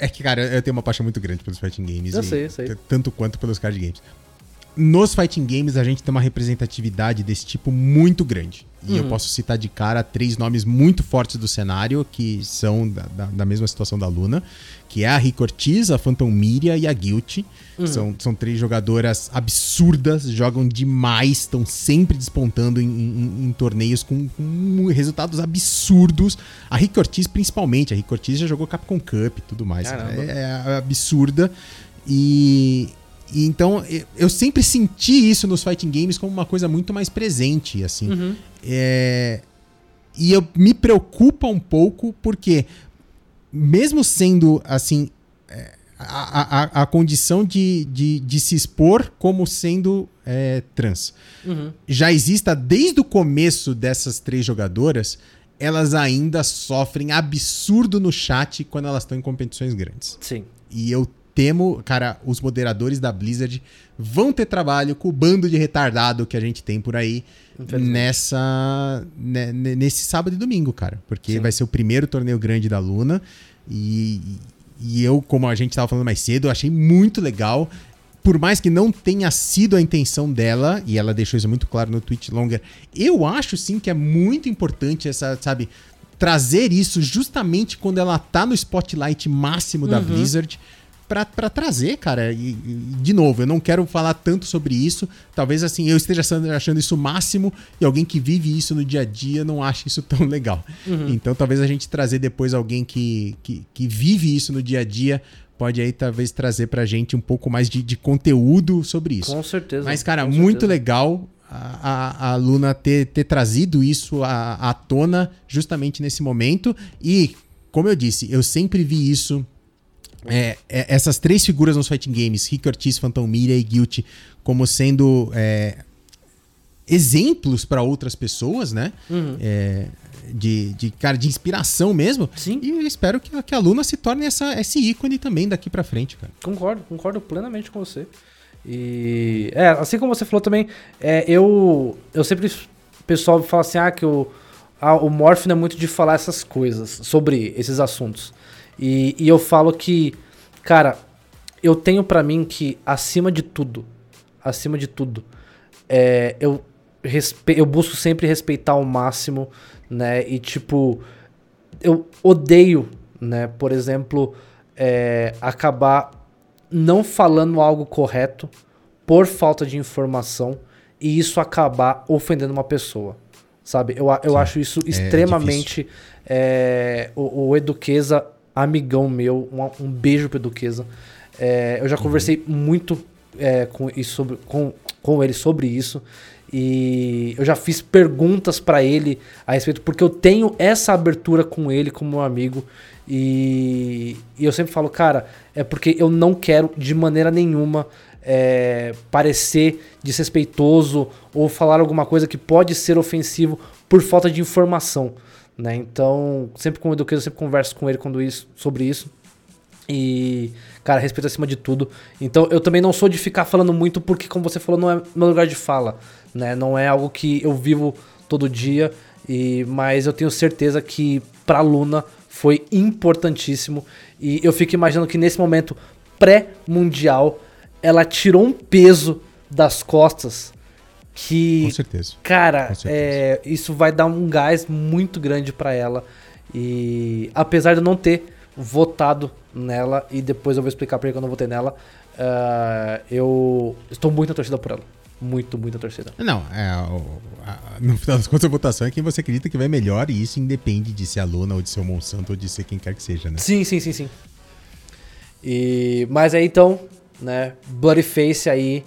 é que, cara, eu tenho uma paixão muito grande pelos fighting games. Eu sei, eu sei. Tanto quanto pelos card games. Nos fighting games a gente tem uma representatividade desse tipo muito grande. E uhum. eu posso citar de cara três nomes muito fortes do cenário, que são da, da, da mesma situação da Luna, que é a Rick Ortiz, a Phantom Miria e a Guilty. Uhum. São, são três jogadoras absurdas, jogam demais, estão sempre despontando em, em, em torneios com, com, resultados absurdos. A Rick Ortiz, principalmente, a Rick Ortiz já jogou Capcom Cup e tudo mais. É, é absurda. E, e então eu sempre senti isso nos fighting games como uma coisa muito mais presente, assim. Uhum. É, e eu me preocupa um pouco porque mesmo sendo assim é, a, a, a condição de, de, de, se expor como sendo é, trans uhum. já exista desde o começo dessas três jogadoras, elas ainda sofrem absurdo no chat quando elas estão em competições grandes. Sim. E eu temo, cara, os moderadores da Blizzard vão ter trabalho com o bando de retardado que a gente tem por aí nessa né, nesse sábado e domingo, cara, porque Sim. vai ser o primeiro torneio grande da Luna e, e eu, como a gente estava falando mais cedo, achei muito legal. Por mais que não tenha sido a intenção dela, e ela deixou isso muito claro no tweet longer, eu acho sim que é muito importante essa, sabe, trazer isso justamente quando ela tá no spotlight máximo da uhum. Blizzard para trazer, cara. E, e, de novo, eu não quero falar tanto sobre isso. Talvez assim, eu esteja achando isso o máximo e alguém que vive isso no dia a dia não ache isso tão legal. Uhum. Então, talvez a gente trazer depois alguém que, que, que, vive isso no dia a dia pode aí talvez trazer pra gente um pouco mais de, de conteúdo sobre isso. Com certeza. Mas, cara, muito certeza. legal a, a, a Luna ter, ter trazido isso à, à tona justamente nesse momento. E, como eu disse, eu sempre vi isso é, é, essas três figuras nos fighting games, Rick Ortiz, Phantom Mira e Guilty, como sendo é, exemplos para outras pessoas, né? Uhum. É, de, de, cara, de inspiração mesmo. Sim. E eu espero que, que a Luna se torne essa, esse ícone também daqui para frente, cara. Concordo, concordo plenamente com você. E é, assim como você falou também, é, eu eu sempre o pessoal fala assim, ah, que o, ah, o Morphin é muito de falar essas coisas, sobre esses assuntos. E, e eu falo que, cara, eu tenho para mim que acima de tudo, acima de tudo, é, eu, respe eu busco sempre respeitar ao máximo, né? E tipo, eu odeio, né? Por exemplo, é, acabar não falando algo correto por falta de informação e isso acabar ofendendo uma pessoa, sabe? Eu, eu acho isso é extremamente. É, o, o Eduqueza amigão meu, um, um beijo pro Duquesa. É, eu já uhum. conversei muito é, com, isso sobre, com, com ele sobre isso. E eu já fiz perguntas para ele a respeito, porque eu tenho essa abertura com ele como um amigo. E, e, eu sempre falo, cara, é porque eu não quero de maneira nenhuma é, parecer desrespeitoso ou falar alguma coisa que pode ser ofensivo por falta de informação. Né? Então, sempre com o Eduqueiro, eu sempre converso com ele quando isso, sobre isso. E, cara, respeito acima de tudo. Então, eu também não sou de ficar falando muito porque, como você falou, não é meu lugar de fala, né? Não é algo que eu vivo todo dia, e mas eu tenho certeza que pra Luna foi importantíssimo. E eu fico imaginando que nesse momento pré-mundial, ela tirou um peso das costas que com certeza. cara com certeza. É, isso vai dar um gás muito grande para ela. E apesar de eu não ter votado nela e depois eu vou explicar por que eu não votei nela uh, eu estou muito na torcida por ela. Muito muito na torcida. Não é, no final das contas a votação é quem você acredita que vai melhor e isso independe de ser a Luna ou de ser o Monsanto ou de ser quem quer que seja né? Sim sim sim sim. E mas aí então né Bloody Face aí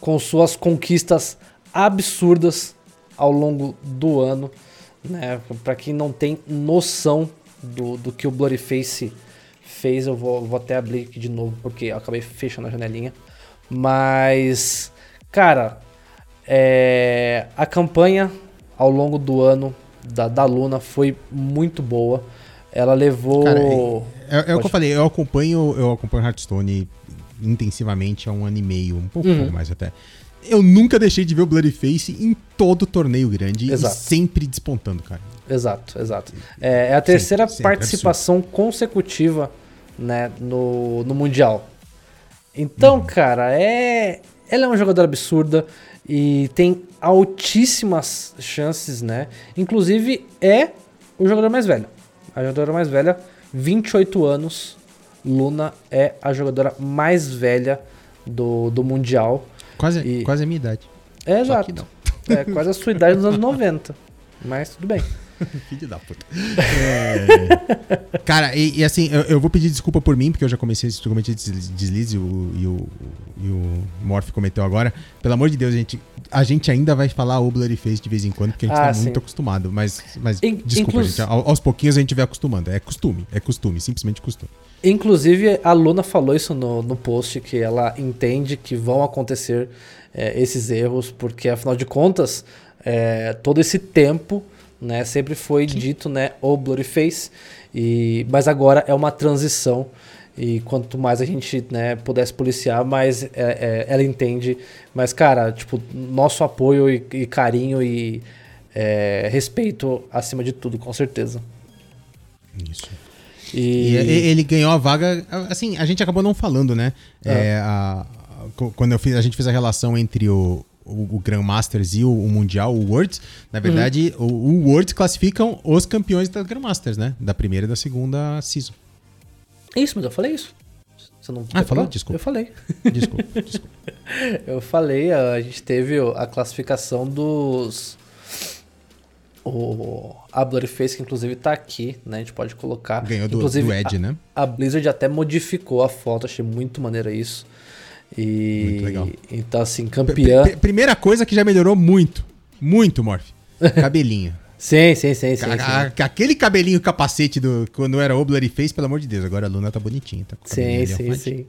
com suas conquistas absurdas ao longo do ano. Né? Para quem não tem noção do, do que o Blurryface fez, eu vou, vou até abrir aqui de novo porque eu acabei fechando a janelinha. Mas, cara, é, a campanha ao longo do ano da, da Luna foi muito boa. Ela levou. Cara, é, é, é o que eu falei, eu acompanho, eu acompanho Hearthstone intensivamente há um ano e meio, um pouco uhum. mais até eu nunca deixei de ver o Bloody Face em todo torneio grande exato. e sempre despontando, cara. Exato, exato. É, é a terceira sempre, participação sempre consecutiva né, no, no Mundial. Então, uhum. cara, é, ela é uma jogadora absurda e tem altíssimas chances, né? Inclusive é o jogador mais velho. A jogadora mais velha, 28 anos. Luna é a jogadora mais velha do, do Mundial. Quase, E- quase a minha idade. É, exato. É quase a sua idade nos anos 90. Mas tudo bem. Filho da puta. É. Cara, e, e assim, eu, eu vou pedir desculpa por mim, porque eu já comecei esse cometi deslize, o, e, o, e o Morph cometeu agora. Pelo amor de Deus, gente, a gente ainda vai falar o Bloody Face de vez em quando, porque a gente Ah, tá sim. muito acostumado. Mas, mas In- desculpa, inclus- gente, ao- aos pouquinhos a gente vai acostumando. É costume, é costume, simplesmente costume. Inclusive, a Luna falou isso no, no post, que ela entende que vão acontecer é, esses erros, porque afinal de contas, é, todo esse tempo né, sempre foi dito né, o Bloody Face, e, mas agora é uma transição. E quanto mais a gente né, pudesse policiar, mais é, é, ela entende. Mas, cara, tipo, nosso apoio e, e carinho e é, respeito acima de tudo, com certeza. Isso. E, E, e- ele ganhou a vaga. Assim, a gente acabou não falando, né? É, a- a- co- quando eu fiz, a gente fez a relação entre o, o, o Grandmasters e o, o Mundial, o Worlds, na verdade, o, o Worlds classificam os campeões da Grandmasters, né? Da primeira e da segunda season. Isso, mas eu falei isso. Você não Ah, falou? Desculpa. Eu falei. Desculpa, desculpa. Eu falei, a gente teve a classificação dos. O, a Bloody Face, que inclusive tá aqui, né? A gente pode colocar. Ganhou do, inclusive, do Ed, né? a, a Blizzard até modificou a foto, achei muito maneira isso. E. Muito legal. Então, assim, campeã. pr- primeira coisa que já melhorou muito. Muito, Morph. Cabelinho. Sim, sim, sim, sim. Sim. aquele cabelinho capacete do quando era o Bloody Face, pelo amor de Deus. Agora a Luna tá bonitinha. Tá Sim, sim, sim.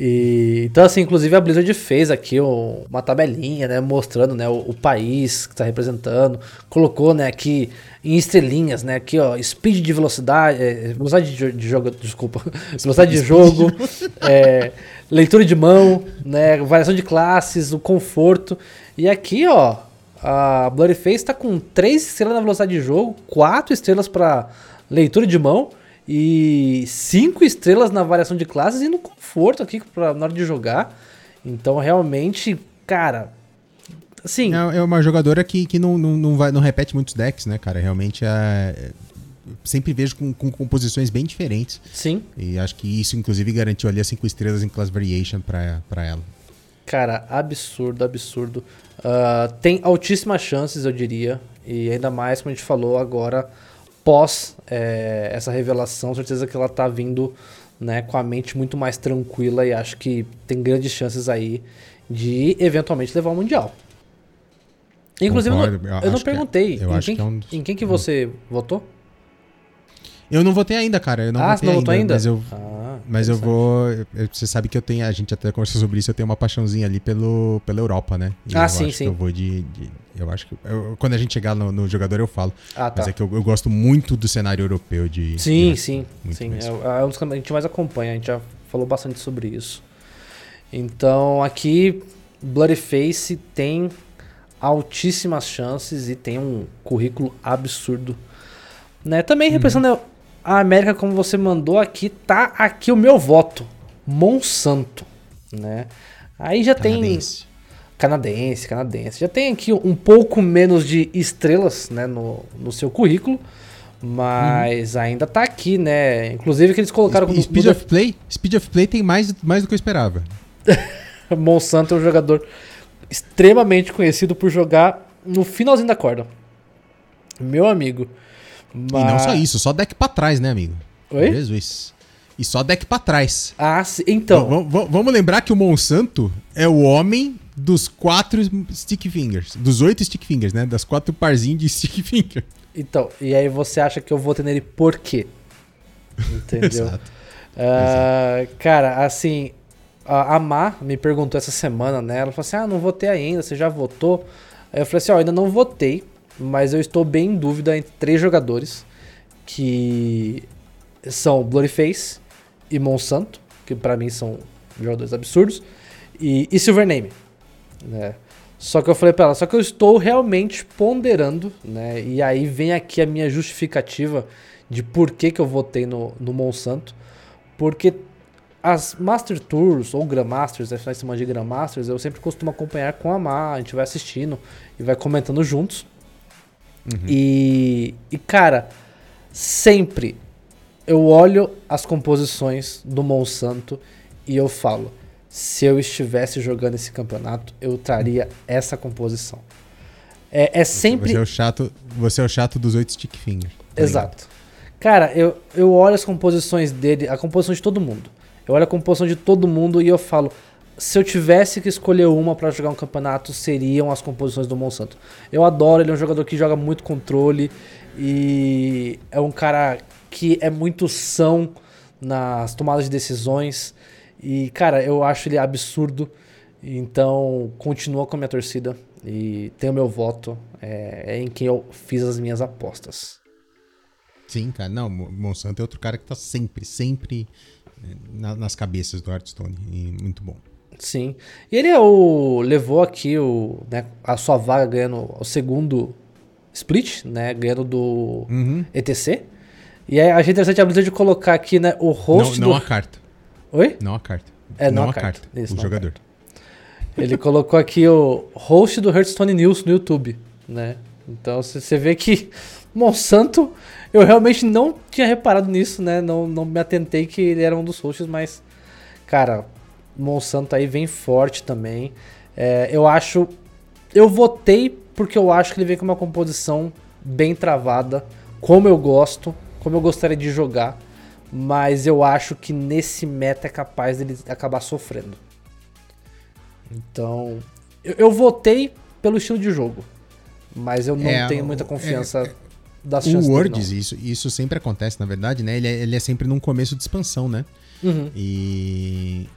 E, então, assim, inclusive a Blizzard fez aqui um- uma tabelinha, né, mostrando, né, o, o país que está representando, colocou, né, aqui em estrelinhas, né, aqui, ó, speed de velocidade, é, velocidade de, de jogo, desculpa, velocidade de jogo, é, leitura de mão, né, variação de classes, o conforto, e aqui, ó, a Bloody Face está com 3 estrelas na velocidade de jogo, 4 estrelas para leitura de mão, e cinco estrelas na variação de classes e no conforto aqui pra, na hora de jogar. Então, realmente, cara. Assim, É, é uma jogadora que, que não, não, não, vai, não repete muitos decks, né, cara? Realmente é. É- Sempre vejo com, com composições bem diferentes. sim, E acho que isso, inclusive, garantiu ali as 5 estrelas em Class Variation pra, pra ela. cara, absurdo, absurdo. Ah, tem altíssimas chances, eu diria. E ainda mais, como a gente falou agora, pós eh, essa revelação, certeza que ela tá vindo né, com a mente muito mais tranquila e acho que tem grandes chances aí de eventualmente levar o Mundial. Inclusive, eu não- Concordo, eu eu, não é- perguntei eu em, quem, que é um dos- em quem que você votou? Eu não votei ainda, cara. Eu não ah, votei você não votou ainda? Mas eu, Ah, mas eu vou. eu- Você sabe que eu tenho. A gente até conversou sobre isso. Eu tenho uma paixãozinha ali pelo, pela Europa, né? E Ah, eu sim, sim. Eu vou de. de- eu acho que. eu- quando a gente chegar no, no jogador, eu falo. Ah, tá. Mas é que eu, eu gosto muito do cenário europeu de. Sim, de- sim, sim. É, é um dos que a gente mais acompanha, a gente já falou bastante sobre isso. Então, aqui, Bloody Face tem altíssimas chances e tem um currículo absurdo. Né? Também representando a América, como você mandou aqui, tá aqui o meu voto. Monsanto, né? Aí já tem Canadense. canadense, canadense. Já tem aqui um pouco menos de estrelas, né, no, no seu currículo, mas ainda tá aqui, né? Inclusive que eles colocaram no- Speed no of Play? Speed of Play tem mais, mais do que eu esperava. Monsanto é um jogador extremamente conhecido por jogar no finalzinho da corda. Meu amigo. E não só isso, só deck pra trás, né, amigo? Oi? Jesus. E só deck pra trás. Ah, então. Vamos lembrar que o Monsanto é o homem dos quatro stick fingers. Dos oito stick fingers, né? Das quatro parzinhos de stick finger. Então, e aí você acha que eu vou ter nele por quê? Entendeu? Exato. Ah, cara, assim, a Má me perguntou essa semana, né? Ela falou assim: ah, não votei ainda, você já votou? Aí eu falei assim: ó, ainda não votei, mas eu estou bem em dúvida entre três jogadores que são Blurryface e Monsanto, que pra mim são jogadores absurdos, e, e Silvername, né? Só que eu falei pra ela, só que eu estou realmente ponderando, né? E aí vem aqui a minha justificativa de por que, que eu votei no, no Monsanto. Porque as Master Tours ou Grandmasters, a gente chama de Grandmasters, eu sempre costumo acompanhar com a Mar, a gente vai assistindo e vai comentando juntos. Uhum. E, e, cara, sempre eu olho as composições do Monsanto e eu falo: se eu estivesse jogando esse campeonato, eu traria essa composição. É, é sempre. Você é o chato, você é o chato dos oito stick fingers. Tá Exato. Cara, eu, eu olho as composições dele, a composição de todo mundo. Eu olho a composição de todo mundo e eu falo, se eu tivesse que escolher uma para jogar um campeonato, seriam as composições do Monsanto. Eu adoro, ele é um jogador que joga muito controle e é um cara que é muito são nas tomadas de decisões. E, cara, eu acho ele absurdo. Então, continua com a minha torcida e tem o meu voto. É, é em quem eu fiz as minhas apostas. Sim, cara. Não, Monsanto é outro cara que tá sempre, sempre na, nas cabeças do Hearthstone. E muito bom. Sim. E ele é o, levou aqui o, né, a sua vaga ganhando o segundo split, né? Ganhando do uhum. ETC. E aí achei interessante a de colocar aqui né, o host. Não, não do... a carta. Oi? Não a carta. É, não, não a carta. carta. Isso, o jogador. Carta. Ele colocou aqui o host do Hearthstone News no YouTube, né? Então você vê que Monsanto eu realmente não tinha reparado nisso, né? Não, não me atentei que ele era um dos hosts, mas, cara, Monsanto aí vem forte também. É, eu acho. Eu votei porque eu acho que ele vem com uma composição bem travada, como eu gosto, como eu gostaria de jogar. Mas eu acho que nesse meta é capaz dele acabar sofrendo. Então, eu, eu votei pelo estilo de jogo, mas eu não é, tenho muita confiança. É, é das o Words, isso, isso sempre acontece, na verdade, né? Ele é, ele é sempre num começo de expansão, né? Uhum. E,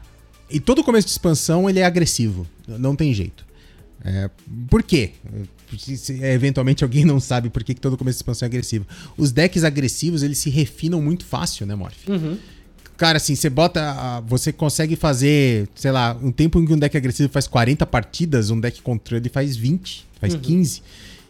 e todo começo de expansão ele é agressivo, não tem jeito. É, por quê? Se, se, eventualmente alguém não sabe por que, que todo começo de expansão é agressivo. Os decks agressivos eles se refinam muito fácil, né, Morph? Uhum. Cara, assim, você bota. Você consegue fazer, sei lá, um tempo em que um deck agressivo faz 40 partidas, um deck controle faz 20, faz uhum. 15.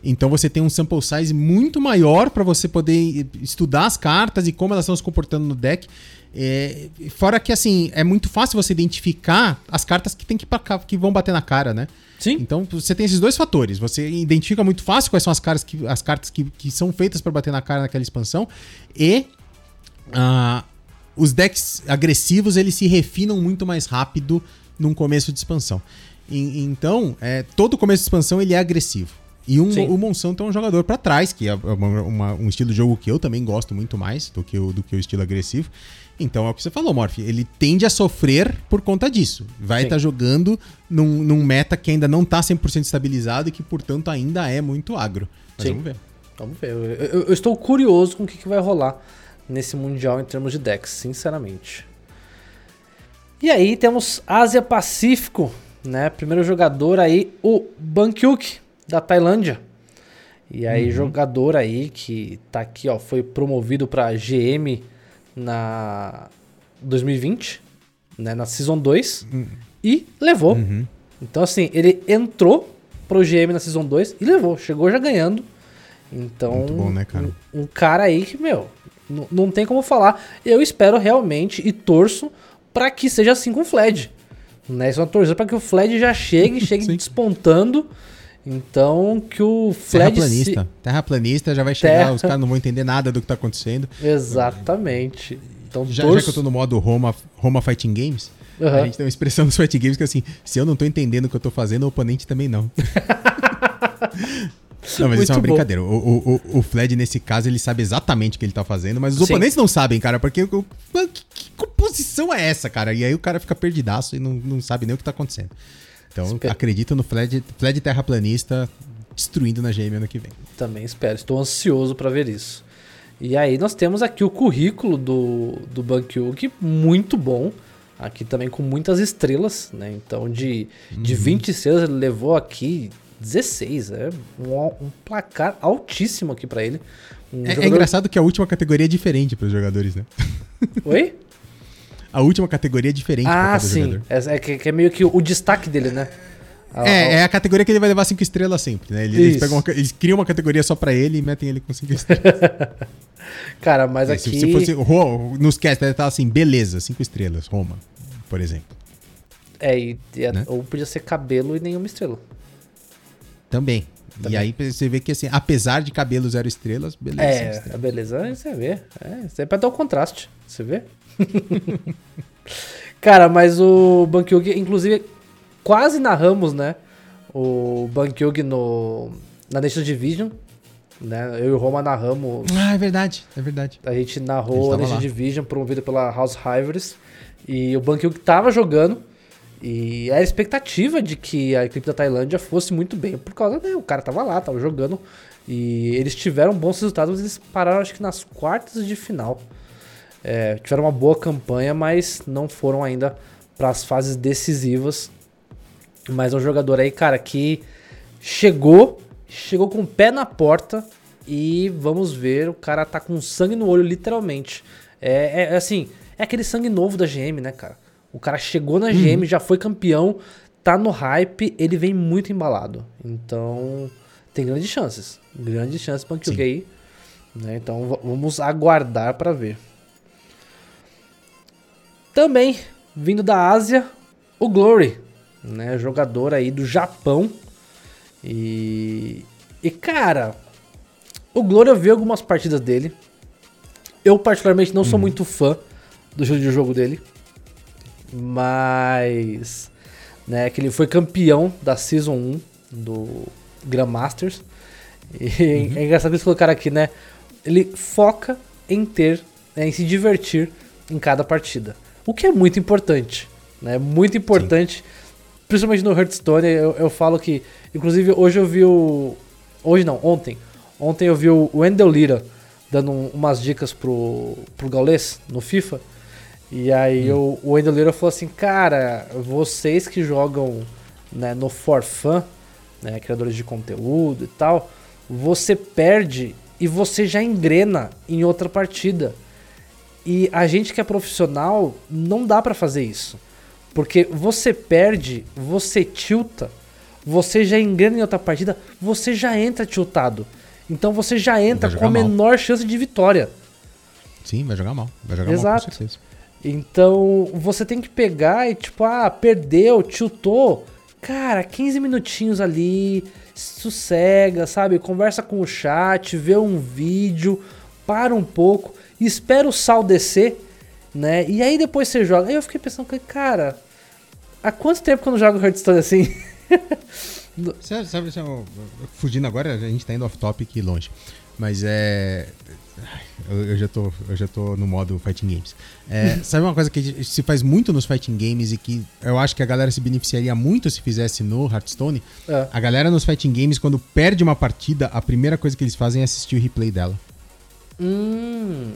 Então você tem um sample size muito maior para você poder estudar as cartas e como elas estão se comportando no deck. É, fora que assim, é muito fácil você identificar as cartas que tem que, que vão bater na cara, né? Sim. Então você tem esses dois fatores. Você identifica muito fácil quais são as, caras que, as cartas que, que são feitas para bater na cara naquela expansão. E uh, os decks agressivos eles se refinam muito mais rápido num começo de expansão. E, então, é, todo começo de expansão ele é agressivo. E um, o Monsanto é um jogador para trás, que é uma, uma, um estilo de jogo que eu também gosto muito mais do que o, do que o estilo agressivo. Então é o que você falou, Morph. Ele tende a sofrer por conta disso. Vai estar tá jogando num, num, meta que ainda não está 100% estabilizado e que, portanto, ainda é muito agro. Mas Sim. vamos ver. Vamos ver. Eu, eu, eu estou curioso com o que, que vai rolar nesse Mundial em termos de decks, sinceramente. E aí temos Ásia Pacífico, né? Primeiro jogador aí, o Bankyuk da Tailândia. E aí, uhum. jogador aí que tá aqui, ó, foi promovido pra GM na 2020, né, na Season 2, uhum. e levou. Uhum. Então, assim, ele entrou pro GM na Season 2 e levou. Chegou já ganhando. Então, Muito bom, né, cara? Um, um cara aí que, meu, não tem como falar. Eu espero realmente e torço para que seja assim com o Fled. Né? Isso é uma torcida para que o Fled já chegue, chegue despontando então, que o Fred. Terraplanista. Se... Terraplanista já vai chegar, Terra... os caras não vão entender nada do que tá acontecendo. Exatamente. Então, já, torço... já que eu tô no modo Roma, Roma Fighting Games, uhum. a gente tem uma expressão nos Fighting Games que é assim: se eu não tô entendendo o que eu tô fazendo, o oponente também não. Não, mas Muito isso é uma brincadeira. O, o, o, o Fled, nesse caso, ele sabe exatamente o que ele tá fazendo, mas os Sim. oponentes não sabem, cara, porque que, que, composição é essa, cara? E aí o cara fica perdidaço e não, não sabe nem o que tá acontecendo. Então Esper... acredito no Fled, Fled terraplanista destruindo na GM ano que vem. Também espero, estou ansioso para ver isso. E aí nós temos aqui o currículo do, do Bankyuk, muito bom. Aqui também com muitas estrelas, né? Então de, uhum. de 20 estrelas ele levou aqui 16. É um, um placar altíssimo aqui para ele. Um é, é jogador... é, engraçado que a última categoria é diferente para os jogadores, né? Oi? a última categoria é diferente ah, sim. É, é, que, é meio que o destaque dele, né? A, é, é a categoria que ele vai levar 5 estrelas sempre, né? Ele, eles, pegam uma, eles criam uma categoria só pra ele e metem ele com 5 estrelas. Cara, mas é, aqui. Se, se fosse nos cast, ele tava assim, beleza, 5 estrelas, Roma, por exemplo. É, e, e né? ou podia ser cabelo e nenhuma estrela. Também. Também. E aí você vê que assim, apesar de cabelo zero estrelas, beleza. É, a beleza você vê. É, isso é pra dar o contraste, você vê? Cara, mas o Bankyug, inclusive, quase narramos, né? O Bankyug no, na Nation Division. Né? Eu e o Roma narramos. Ah, é verdade, é verdade. A gente narrou a, a Nation Division promovido pela House Hivers. E o Bankyug tava jogando. E era a expectativa de que a equipe da Tailândia fosse muito bem, por causa né, o cara tava lá, tava jogando e eles tiveram bons resultados, mas eles pararam acho que nas quartas de final. É, tiveram uma boa campanha, mas não foram ainda para as fases decisivas. Mas é um jogador aí, cara, que chegou, chegou com o pé na porta e vamos ver, o cara tá com sangue no olho, literalmente. É, é, é assim, é aquele sangue novo da GM, né, cara? O cara chegou na GM, uhum. já foi campeão, tá no hype, ele vem muito embalado. Então, tem grandes chances. Grandes chances para o aí. Né? Então, vamos aguardar para ver. Também, vindo da Ásia, o Glory, né? Jogador aí do Japão. E, e cara, o Glory eu vi algumas partidas dele. Eu particularmente não sou uhum. muito fã do jogo de jogo dele. Mas. Né, que ele foi campeão da Season 1 do Grandmasters. E uhum. é engraçado eles colocaram aqui, né? Ele foca em ter, né, em se divertir em cada partida. O que é muito importante, né? Muito importante, Sim. principalmente no Hearthstone. Eu, eu falo que, inclusive, hoje eu vi o. Hoje não, ontem. Ontem eu vi o Wendell Lira dando um, umas dicas pro, pro Gaules no FIFA. E aí hum. o, o Wendell Lira falou assim, cara, vocês que jogam né, no For Fun, né, criadores de conteúdo e tal, você perde e você já engrena em outra partida. E a gente que é profissional não dá para fazer isso. Porque você perde, você tilta, você já engrena em outra partida, você já entra tiltado. Então você já entra com a menor chance de vitória. Sim, vai jogar mal. Vai jogar Exato. mal com certeza. Então você tem que pegar e tipo, ah, perdeu, tiltou. Cara, 15 minutinhos ali, sossega, sabe? Conversa com o chat, vê um vídeo, para um pouco, espera o sal descer, né? E aí depois você joga. Aí eu fiquei pensando, cara, há quanto tempo que eu não jogo Hearthstone assim? sabe, sabe, fugindo agora, a gente tá indo off-topic longe. Mas é. Eu, eu, já tô, eu já tô no modo fighting games. É, sabe uma coisa que se faz muito nos fighting games e que eu acho que a galera se beneficiaria muito se fizesse no Hearthstone? É. A galera nos fighting games, quando perde uma partida, a primeira coisa que eles fazem é assistir o replay dela. Hum.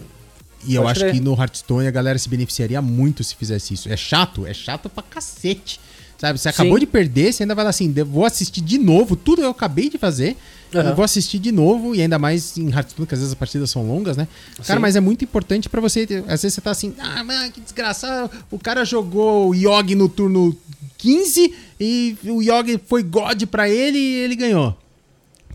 E eu acho que no Hearthstone a galera se beneficiaria muito se fizesse isso. É chato? É chato pra cacete. Sabe? Você acabou Sim. de perder, você ainda vai lá assim, vou assistir de novo tudo que eu acabei de fazer. Uhum. vou assistir de novo, e ainda mais em Hearthstone, que às vezes as partidas são longas, né? Cara, Sim. mas é muito importante para você. Às vezes você tá assim, ah, mano, que desgraçado. O cara jogou o Yogi no turno 15 e o Yogi foi God para ele e ele ganhou.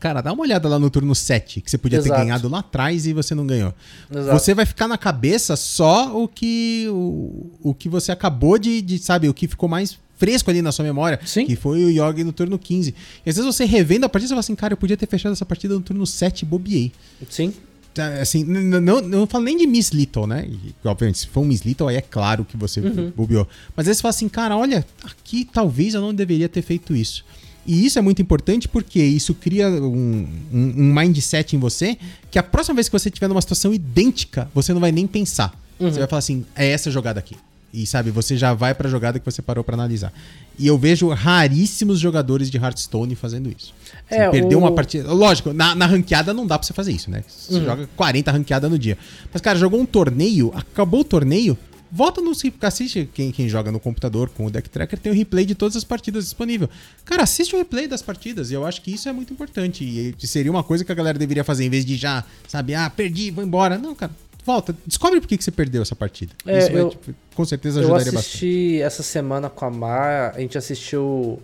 Cara, dá uma olhada lá no turno 7, que você podia Exato. ter ganhado lá atrás e você não ganhou. Exato. Você vai ficar na cabeça só o que o, o que você acabou de, de, sabe, o que ficou mais fresco ali na sua memória, Sim. que foi o Yogi no turno 15. E às vezes você revendo a partida e fala assim, cara, eu podia ter fechado essa partida no turno 7 e bobiei. Sim. Tá, assim, não, não, não falo nem de Miss Little, né? E, obviamente, se for um Miss Little, aí é claro que você uhum. bobeou. Mas às vezes você fala assim, cara, olha, aqui talvez eu não deveria ter feito isso. E isso é muito importante porque isso cria um, um, um, mindset em você que a próxima vez que você estiver numa situação idêntica, você não vai nem pensar. Uhum. Você vai falar assim: é essa jogada aqui. E sabe, você já vai para a jogada que você parou para analisar. E eu vejo raríssimos jogadores de Hearthstone fazendo isso. Você é, perdeu o... uma partida. Lógico, na, na ranqueada não dá para você fazer isso, né? Você uhum. joga 40 ranqueada no dia. Mas, cara, jogou um torneio, acabou o torneio, volta no. Assiste quem, quem joga no computador com o Deck Tracker, tem o replay de todas as partidas disponível. Cara, assiste o replay das partidas. E eu acho que isso é muito importante. E seria uma coisa que a galera deveria fazer, em vez de já, sabe, ah, perdi, vou embora. Não, cara volta, descobre por que, que você perdeu essa partida. É, Isso vai, tipo, com certeza ajudaria bastante. Eu assisti bastante. essa semana com a Mar, a gente assistiu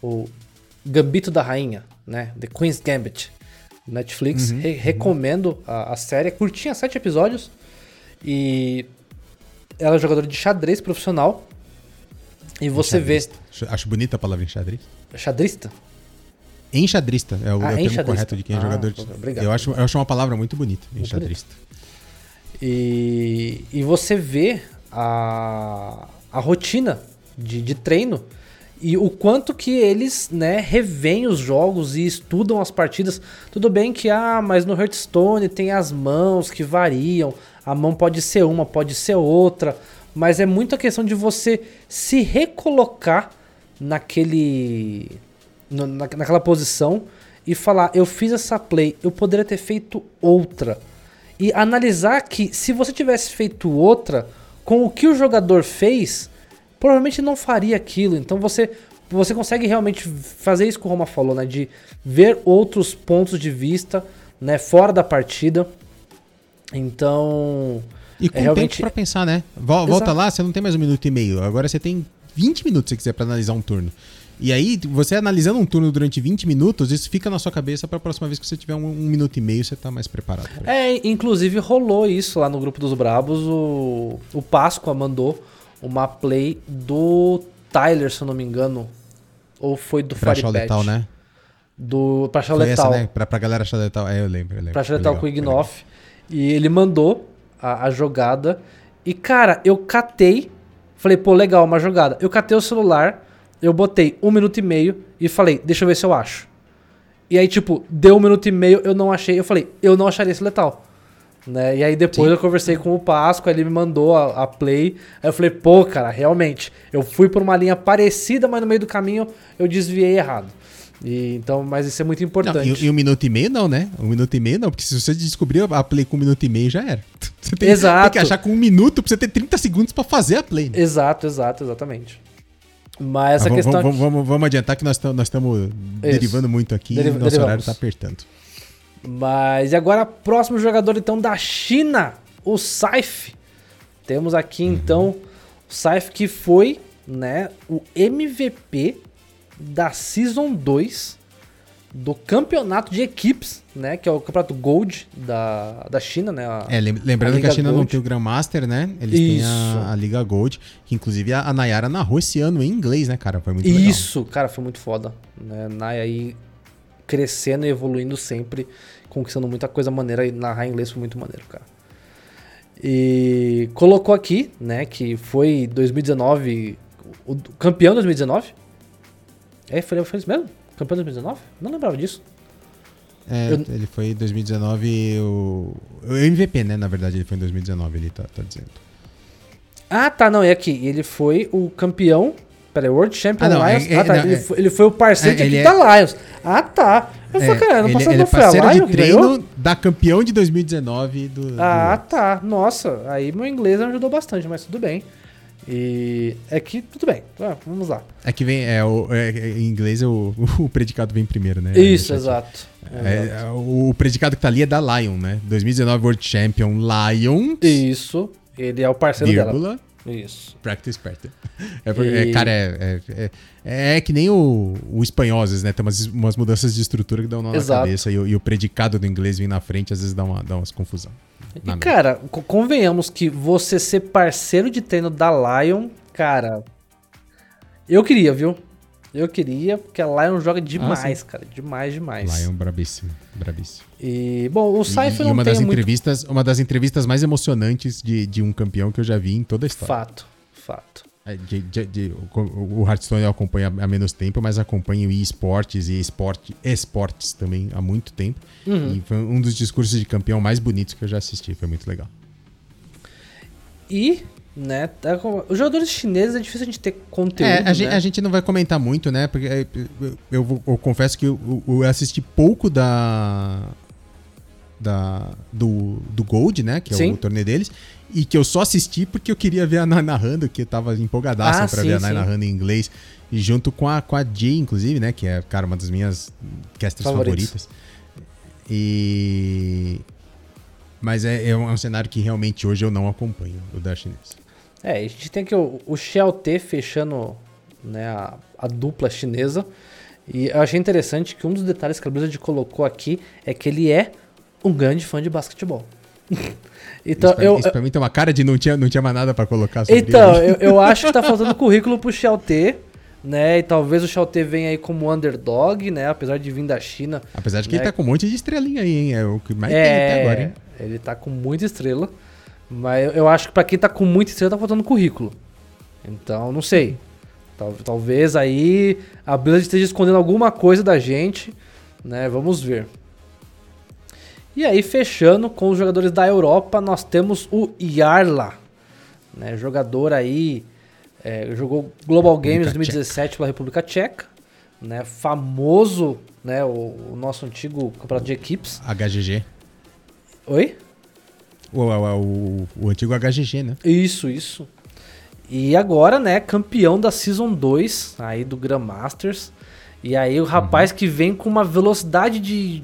o Gambito da Rainha, né? The Queen's Gambit. Netflix. Uhum, Re- recomendo a, a série. Curtinha, sete episódios. E ela é jogadora de xadrez profissional. E você vê. Acho bonita a palavra enxadrista. Xadrista? Enxadrista é o, Ah, é o termo correto de quem é Ah, jogador de. obrigado. Eu acho, eu acho uma palavra muito bonita, enxadrista. E, e você vê a, a rotina de, de treino e o quanto que eles né, revêem os jogos e estudam as partidas. Tudo bem que, ah, mas no Hearthstone tem as mãos que variam, a mão pode ser uma, pode ser outra, mas é muito a questão de você se recolocar naquele. na, naquela posição e falar, eu fiz essa play, eu poderia ter feito outra e analisar que se você tivesse feito outra com o que o jogador fez, provavelmente não faria aquilo. Então você você consegue realmente fazer isso que o Roma falou, né, de ver outros pontos de vista, né, fora da partida. E Então, com É, tempo realmente- pra pensar, né? Vol- Volta Exato. lá, você não tem mais um minuto e meio. Agora você tem 20 minutos se quiser pra analisar um turno. E aí, você analisando um turno durante 20 minutos, isso fica na sua cabeça pra próxima vez que você tiver um, um minuto e meio, você tá mais preparado. é, inclusive rolou isso lá no grupo dos Brabos, o o Páscoa mandou uma play do Tyler, se eu não me engano, ou foi do Pra Fire letal, né? Do pra achar o Foi letal. essa, né? Pra, pra galera achar letal. É, eu lembro. Eu lembro. com o foi legal. E ele mandou a, a jogada. E, cara, eu catei. Falei, pô, legal, uma jogada. Eu catei o celular, eu botei um minuto e meio e falei, deixa eu ver se eu acho. E aí, tipo, deu um minuto e meio, eu não achei. Eu falei, eu não acharia esse letal. Né? E aí depois Sim. eu conversei com o Páscoa, ele me mandou a, a play. Aí eu falei, pô, cara, realmente, eu fui por uma linha parecida, mas no meio do caminho eu desviei errado. E, então, mas isso é muito Não, importante. e, e um minuto e meio não, né? Um minuto e meio não, porque se você descobrir a play com um minuto e meio já era. Você tem, Exato. tem que achar com um minuto pra você ter 30 segundos pra fazer a play. Né? Exato, exato, exatamente. Mas essa Ah, questão. vamos, vamos, vamos adiantar que nós estamos derivando muito aqui e nosso derivamos. horário tá apertando. Mas e agora, próximo jogador então da China, o Saif. Temos aqui Uhum. então o Saif que foi, né, o MVP da Season 2 do campeonato de equipes, né, que é o campeonato Gold da, da China, né? a- É, lem- lembrando a que a China não Gold. tem o Grandmaster, né? Eles têm Isso. a, a Liga Gold, que inclusive a, a Nayara narrou esse ano em inglês, né, cara? Foi muito legal. Isso, cara, foi muito foda. Né? Nai aí crescendo e evoluindo sempre, conquistando muita coisa maneira e narrar em inglês foi muito maneiro, cara. E colocou aqui, né, que foi 2019, o o campeão 2019. É, foi, foi isso mesmo? Campeão 2019? Não lembrava disso. É, Eu- ele foi em 2019 o, o MVP, né? Na verdade, ele foi em 2019, ele tá, tá dizendo. Ah, tá, não, é aqui. Ele foi o campeão. Peraí, World Champion Ah, não, Lions. é- é- ah, tá. não, ele, é- foi, ele foi o parceiro é, de equipe é- da Lions. Ah, tá. Eu falei, cara, não ele, é não foi a Lions de que ganhou? treino da campeão de 2019 do. do Ah, Worlds. tá. Nossa, aí meu inglês ajudou bastante, mas tudo bem. E é que tudo bem. Ah, vamos lá. É que vem, é, o, é, é, em inglês o, o predicado vem primeiro, né? Isso, Deixa exato. É, Exato. é, o predicado que tá ali é da Lion, né? 2019 World Champion Lion, Isso. Ele é o parceiro dela. vírgula, Isso. practice partner. É, porque- é, E- cara, é, é, é, é que nem o, o vezes, né? Tem umas, umas mudanças de estrutura que dão nó na Exato. cabeça e, o- e o predicado do inglês vem na frente, às vezes dá, uma, dá umas confusão. E, cara, co- convenhamos que você ser parceiro de treino da Lion, cara. Eu queria, viu? Eu queria, porque a Lion joga demais, cara. Demais, demais. Lion brabíssimo, brabíssimo. E, bom, o Cypher e não uma tem das muito entrevistas, uma das entrevistas mais emocionantes de, de um campeão que eu já vi em toda a história. fato. Fato. É, de- de- de- o Hearthstone eu acompanho há menos tempo, mas acompanho esportes e esporte, esportes também há muito tempo. Uhum. E foi um dos discursos de campeão mais bonitos que eu já assisti. Foi muito legal. E, né, tá com- os jogadores chineses é difícil a gente ter conteúdo. É, a, gente, né? a gente não vai comentar muito, né? Porque é, eu, eu eu confesso que eu, eu assisti pouco da. Da, do, do Gold, né? Que é Sim. o torneio deles. E que eu só assisti porque eu queria ver a Nai narrando, que eu tava empolgadaço Ah, pra sim, ver a Nai narrando em inglês. E junto com a, com a Jay, inclusive, né? Que é, cara, uma das minhas casters Favoritos. favoritas. E. Mas é, é um cenário que realmente hoje eu não acompanho, o da chinês. É, a gente tem que o, o T fechando né, a, a dupla chinesa. E eu achei interessante que um dos detalhes que a Blizzard colocou aqui é que ele é um grande fã de basquetebol. então, isso pra, eu, isso pra mim tem uma cara de não tinha, não tinha mais nada para colocar sobre Então, eu, eu, acho que tá faltando currículo pro Xiaote, né? E talvez o Xiaote venha aí como underdog, né? Apesar de vir da China. Apesar de que né? ele tá com um monte de estrelinha aí, hein? É o que mais é, tem até agora, hein? Ele tá com muita estrela. Mas eu acho que para quem tá com muita estrela tá faltando currículo. Então, não sei. Talvez aí a Blizzard esteja escondendo alguma coisa da gente, né? Vamos ver. E aí, fechando com os jogadores da Europa, nós temos o Yarla, né? Jogador aí, é, jogou Global Games República 2017 Tcheca. pela República Tcheca, né? Famoso, né? O, o, nosso antigo campeonato de equipes. HGG. Oi? O, o, o, o antigo HGG, né? Isso, isso. E agora, né, campeão da Season 2 aí do Grandmasters. E aí o rapaz uhum. que vem com uma velocidade de,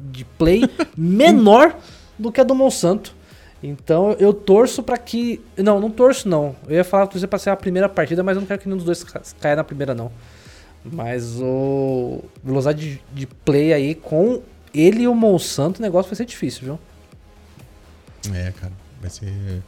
de play menor do que a do Monsanto. Então eu torço para que. Não, não torço não. Eu ia falar que você pra ser a primeira partida, mas eu não quero que nenhum dos dois caia na primeira, não. Mas o. Velocidade de, de play aí com ele e o Monsanto, o negócio vai ser difícil, viu? É, cara. Vai ser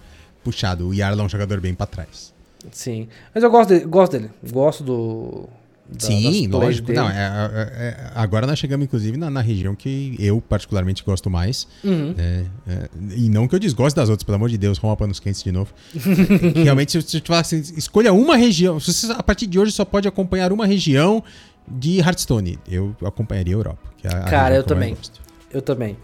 puxado. O Yarla é um jogador bem para trás. Sim. Mas eu gosto dele. Gosto, dele. gosto do. Da, Sim, lógico. Não, é, é, é, agora nós chegamos, inclusive, na, na, região que eu particularmente gosto mais. Uhum. É, é, e não que eu desgoste das outras, pelo amor de Deus, rompa panos quentes de novo. Realmente, se você falar assim, escolha uma região. Você, a partir de hoje, só pode acompanhar uma região de Hearthstone. Eu acompanharia a Europa. É a Cara, eu também. Eu, eu também.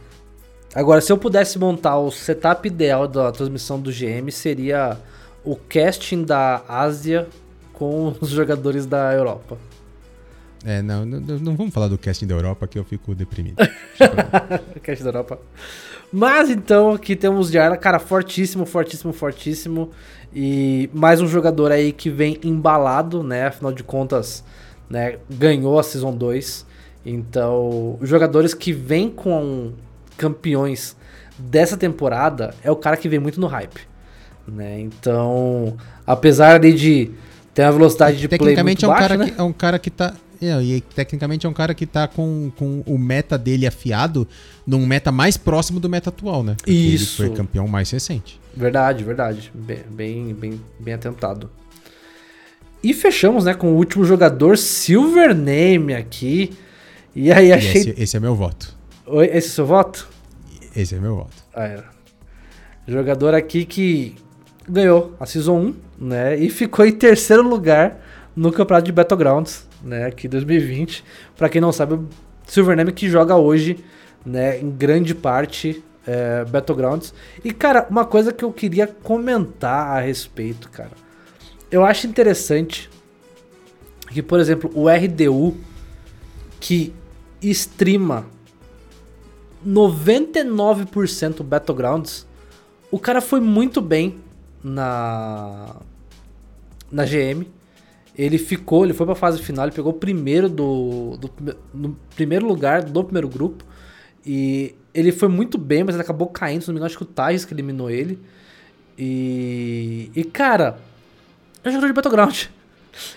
Agora, se eu pudesse montar o setup ideal da transmissão do GM, seria o casting da Ásia com os jogadores da Europa. É, não, não, não, vamos falar do casting da Europa que eu fico deprimido. casting da Europa. Mas então, aqui temos de Arla, cara, fortíssimo, fortíssimo, fortíssimo. E mais um jogador aí que vem embalado, né? Afinal de contas, né, ganhou a Season 2. Então, os jogadores que vêm com campeões dessa temporada é o cara que vem muito no hype. Né? Então, apesar de ter uma velocidade de play muito é um cara né? que, é um cara que tá é, e tecnicamente é um cara que tá com, com o meta dele afiado num meta mais próximo do meta atual, né? Porque Isso. Ele foi campeão mais recente. Verdade, verdade. Bem, bem, bem atentado. E fechamos, né, com o último jogador, Silver Name aqui. E aí achei. E esse, esse, é meu voto. Oi, esse é o seu voto? Esse é meu voto. Ah, é. Jogador aqui que ganhou a Season 1, né? E ficou em terceiro lugar no campeonato de Battlegrounds, né? Aqui 2020. Para quem não sabe, Silvername que joga hoje, né? Em grande parte é, Battlegrounds. E, cara, uma coisa que eu queria comentar a respeito, cara. Eu acho interessante que, por exemplo, o RDU que streama 99% Battlegrounds, o cara foi muito bem na na GM. Ele ficou, ele foi pra fase final, ele pegou o primeiro do, do no primeiro lugar do primeiro grupo. E ele foi muito bem, mas ele acabou caindo, se não me engano, acho que o Thais que eliminou ele. E, e cara, é um jogador de Battleground.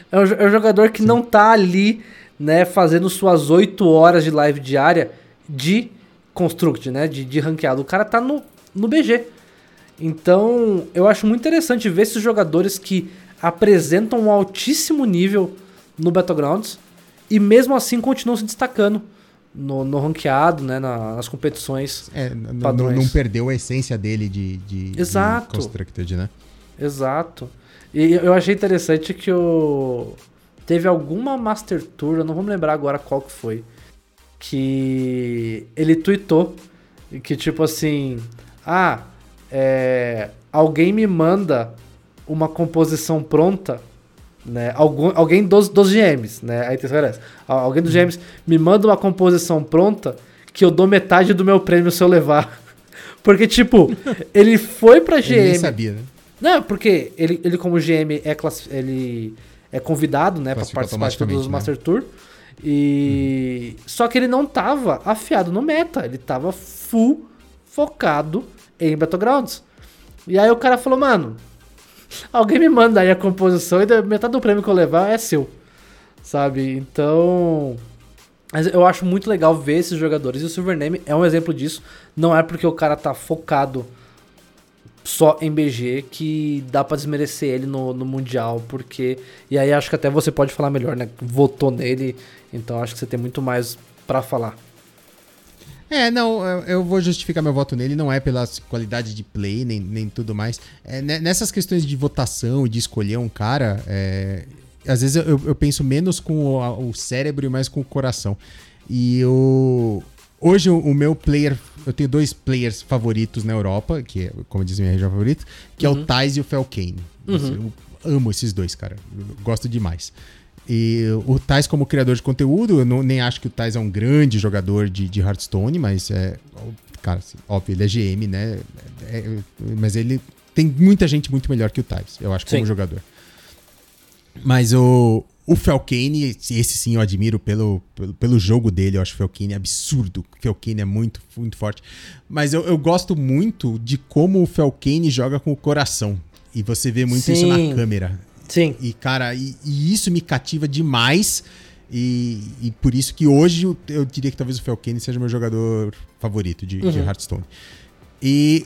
É um, é um jogador que Sim. não tá ali, né, fazendo suas 8 horas de live diária de Construct, né? De, de ranqueado. O cara tá no, no BG. Então, eu acho muito interessante ver esses jogadores que apresentam um altíssimo nível no Battlegrounds e mesmo assim continuam se destacando no, no ranqueado, né? Na, nas competições. É, não, não, perdeu a essência dele de, de, Exato. de Constructed, né? Exato. E eu achei interessante que o. Teve alguma Master Tour, eu não vou me lembrar agora qual que foi que ele tweetou que tipo assim, ah, é, alguém me manda uma composição pronta, né? Algum, alguém dos, dos GMs, né? A intenção era essa. Alguém dos GMs me manda uma composição pronta que eu dou metade do meu prêmio se eu levar. Porque, tipo, ele foi pra GM. Ele nem sabia, né? Não, porque ele, ele como GM, é, class, ele é convidado, né, pra participar de todos os né? Master Tour. E. Uhum. Só que ele não tava afiado no meta, ele tava full focado em Battlegrounds. E aí o cara falou, mano, Alguém me manda aí a composição e metade do prêmio que eu levar é seu. Sabe? Então. Mas eu acho muito legal ver esses jogadores. E o Silvername é um exemplo disso. Não é porque o cara tá focado só em BG que dá para desmerecer ele no, no Mundial, porque. E aí acho que até você pode falar melhor, né? Votou nele, então acho que você tem muito mais para falar. É, não, eu vou justificar meu voto nele, não é pela qualidade de play, nem, nem tudo mais. É, nessas questões de votação e de escolher um cara, é, às vezes eu, eu, penso menos com o, o, cérebro e mais com o coração. E eu, hoje o, o, meu player, eu tenho dois players favoritos na Europa, que é, como diz minha região favorita, que uhum. é o Thais uhum. e o Felkane. Uhum. Eu amo esses dois, cara. Eu gosto demais. E o Tais, como criador de conteúdo, eu não, nem acho que o Tais é um grande jogador de, de Hearthstone, mas é. Cara, assim, óbvio, ele é GM, né? É, é, mas ele tem muita gente muito melhor que o Tais, eu acho, como sim. jogador. Mas o, o Felkane, esse sim eu admiro pelo, pelo, pelo jogo dele, eu acho o Felkane absurdo. O Felkane é muito, muito forte. Mas eu, eu gosto muito de como o Felkane joga com o coração. E você vê muito sim. isso na câmera. Sim. E, cara, e, e isso me cativa demais. E, e, por isso que hoje eu, diria que talvez o Felkane seja meu jogador favorito de, uhum. de Hearthstone. E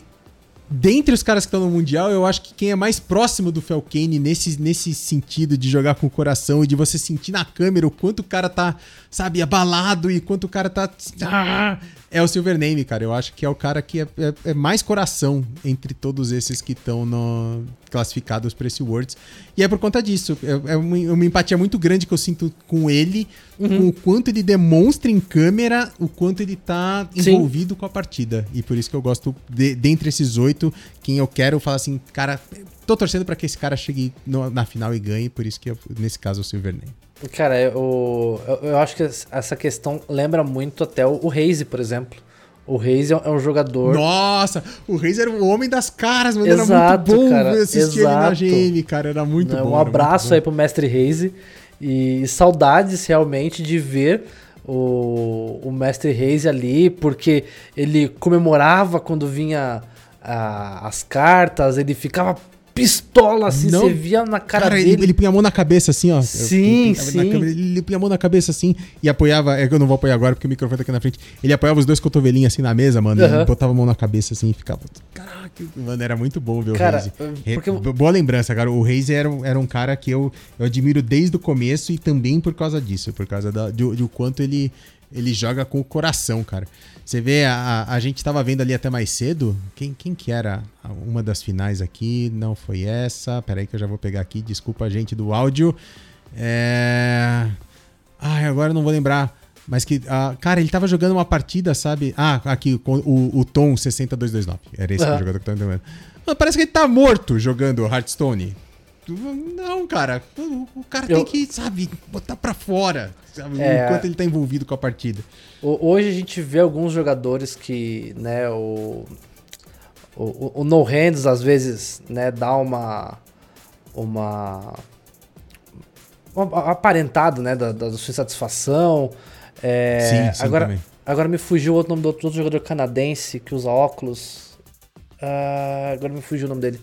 dentre os caras que estão no Mundial, eu acho que quem é mais próximo do Felkane nesse, nesse sentido de jogar com o coração e de você sentir na câmera o quanto o cara tá, sabe, abalado e quanto o cara tá. Ah, é o Silvername, cara. Eu acho que é o cara que é, é, é mais coração entre todos esses que estão classificados para esse Worlds. E é por conta disso. É, é uma, uma, empatia muito grande que eu sinto com ele, uhum. com o quanto ele demonstra em câmera, o quanto ele tá envolvido Sim. com a partida. E por isso que eu gosto, de, dentre esses oito, quem eu quero falar assim, cara, tô torcendo para que esse cara chegue no, na final e ganhe, por isso que eu, nesse caso é o Silvername. Cara, eu, eu, eu, acho que essa questão lembra muito até o, o Reise, por exemplo. O Reis é um jogador. Nossa, o Reis era o homem das caras, mano. Exato, era muito bom cara, assistir exato. ele na GM, cara. Era muito Não, bom. Um abraço aí pro mestre Reis. E saudades realmente de ver o, o mestre Reis ali, porque ele comemorava quando vinha a, as cartas, ele ficava pistola, assim, não, você via na cara, cara dele. Ele, ele punha a mão na cabeça, assim, ó. Sim, sim. Câmera, ele punha a mão na cabeça, assim, e apoiava. É que eu não vou apoiar agora porque o microfone tá aqui na frente. Ele apoiava os dois cotovelinhos assim na mesa, mano. Uhum. E botava a mão na cabeça, assim, e ficava. Caraca, mano, era muito bom ver o cara, Reis. Porque... Boa lembrança, cara. O Reis era, era um cara que eu, eu admiro desde o começo e também por causa disso, por causa da, de, de o quanto ele, ele joga com o coração, cara. Você vê, a, a gente estava vendo ali até mais cedo. Quem, quem que era uma das finais aqui? Não foi essa. Peraí que eu já vou pegar aqui. Desculpa a gente do áudio. É... Ai, agora eu não vou lembrar. Mas que, cara, ele tava jogando uma partida, sabe? Ah, aqui, o, o, Tom 60229. Era esse uhum. jogador que tava entendendo. Parece que ele tá morto jogando Hearthstone. Não, cara. O, o cara eu... tem que, sabe, botar pra fora. Sabe, é... Enquanto ele tá envolvido com a partida. Hoje a gente vê alguns jogadores que, né, o. O, o no hands às vezes, né, dá uma. Uma. uma aparentado, né, da, da sua insatisfação. É, sim, sim, agora, também. agora me fugiu o outro nome do outro, outro jogador canadense que usa óculos. Uh, agora me fugiu o nome dele.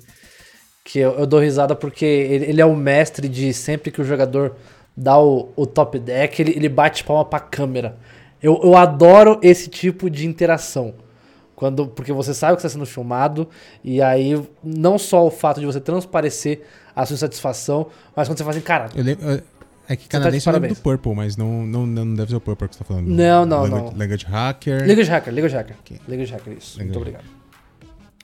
Que eu, eu dou risada porque ele, ele, é o mestre de sempre que o jogador dá o, o top deck, ele, ele bate palma pra câmera. Eu, eu adoro esse tipo de interação. Quando, porque você sabe que está sendo filmado, e aí não só o fato de você transparecer a sua satisfação, mas quando você faz assim, cara. Eu lembro, é que canadense tá do Purple, mas não, não, não deve ser o Purple que você tá falando. Não, não, Language, não. Language Hacker. Language Hacker, Language Hacker. Okay. Language Hacker, isso. Language Muito obrigado.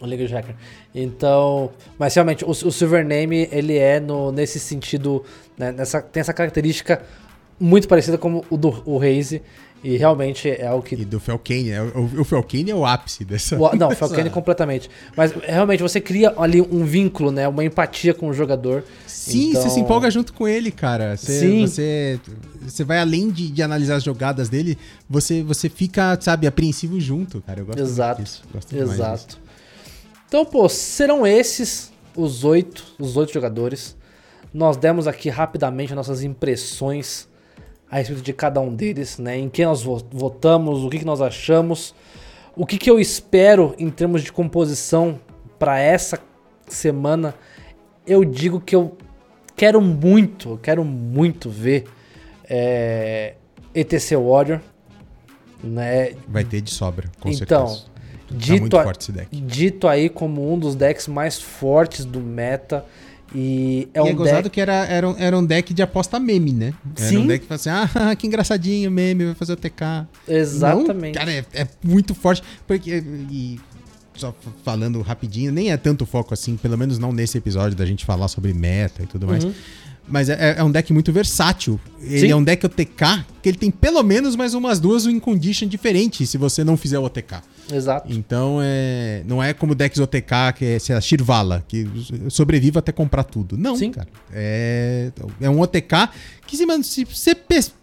O Language Hacker. Então, mas realmente, o, o Silver Name, ele é no, nesse sentido, né, nessa, tem essa característica muito parecida com o do o Raze. E realmente é o que. E do Felkane, é, o, o Felkane é o ápice dessa. O, não, o Felkane completamente. Mas realmente você cria ali um vínculo, né? Uma empatia com o jogador. Sim, então... você se empolga junto com ele, cara. Você, Sim. Você, você vai além de, de analisar as jogadas dele, você, você fica, sabe, apreensivo junto, cara. Eu gosto Exato. disso. Gosto Exato. Disso. Então, pô, serão esses os oito, os oito jogadores. Nós demos aqui rapidamente nossas impressões a respeito de cada um deles, né? Em quem nós votamos, o que, que nós achamos, o que, que eu espero em termos de composição para essa semana eu digo que eu quero muito, eu quero muito ver é, ETC Warrior, né? Vai ter de sobra, com então, certeza. Tá Dito, muito a- forte esse deck. dito aí como um dos decks mais fortes do meta. E é e um é gozado deck. que era, era, um, era um deck de aposta meme, né? Era Sim. um deck que fala assim, ah, que engraçadinho, meme, vai fazer o TK. Exatamente. Não, cara, é, é muito forte. Porque, e só falando rapidinho, nem é tanto foco assim, pelo menos não nesse episódio da gente falar sobre meta e tudo mais. Uhum. Mas é, é um deck muito versátil. Ele Sim. é um deck OTK que ele tem pelo menos mais umas duas win condition diferentes se você não fizer o OTK. Exato. Então é, não é como decks OTK que é sei lá, Shirvala, que sobrevive até comprar tudo. Não, Sim. cara. É, é um OTK que se, mano, se você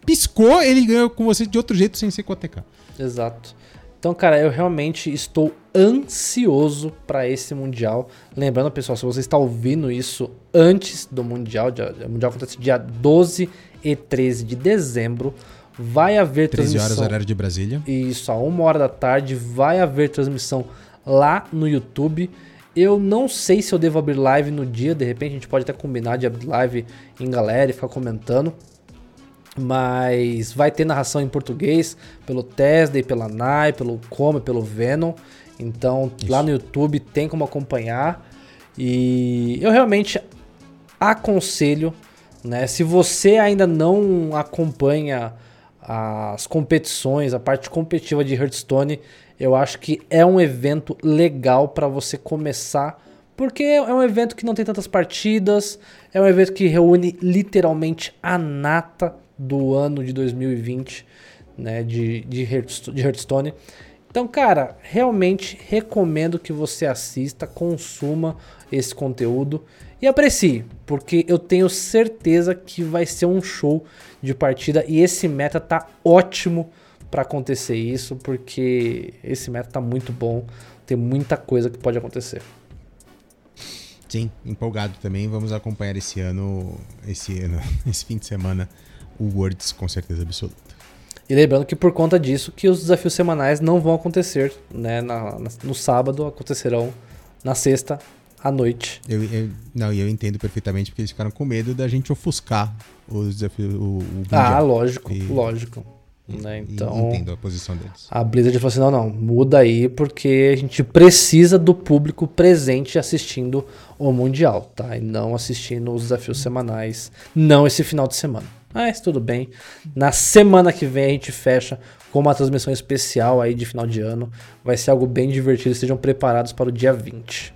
piscou, ele ganha com você de outro jeito sem ser com OTK. Exato. Então, cara, eu realmente estou ansioso para esse Mundial. Lembrando, pessoal, se você está ouvindo isso antes do Mundial, dia- o Mundial acontece dia 12 e 13 de dezembro, vai haver 13 horas, transmissão. horário de Brasília. Isso, a uma hora da tarde vai haver transmissão lá no YouTube. Eu não sei se eu devo abrir live no dia, de repente a gente pode até combinar de abrir live em galera e ficar comentando. Mas vai ter narração em português pelo Tesday, pela Nai, pelo Come, pelo Venom. Então lá no YouTube tem como acompanhar. E eu realmente aconselho, né? Se você ainda não acompanha as competições, a parte competitiva de Hearthstone, eu acho que é um evento legal para você começar, porque é um evento que não tem tantas partidas, é um evento que reúne literalmente a nata do ano de 2020, né, de, de, Hearthstone. Então, cara, realmente recomendo que você assista, consuma esse conteúdo e aprecie, porque eu tenho certeza que vai ser um show de partida e esse meta tá ótimo para acontecer isso, porque esse meta tá muito bom, tem muita coisa que pode acontecer. Sim, empolgado também. Vamos acompanhar esse ano, esse ano, esse fim de semana, o Worlds com certeza absoluta. E lembrando que por conta disso que os desafios semanais não vão acontecer, né, na- na- no sábado acontecerão na sexta à noite. Eu, eu- não, e eu entendo perfeitamente porque eles ficaram com medo da gente ofuscar os desafios, o, o Ah, lógico, E- lógico. Né? Então, Entendo a posição deles. a Blizzard falou assim: não, não, muda aí, porque a gente precisa do público presente assistindo o Mundial, tá? E não assistindo os desafios semanais, não esse final de semana. Mas tudo bem. Na semana que vem a gente fecha com uma transmissão especial aí de final de ano. Vai ser algo bem divertido, estejam preparados para o dia 20.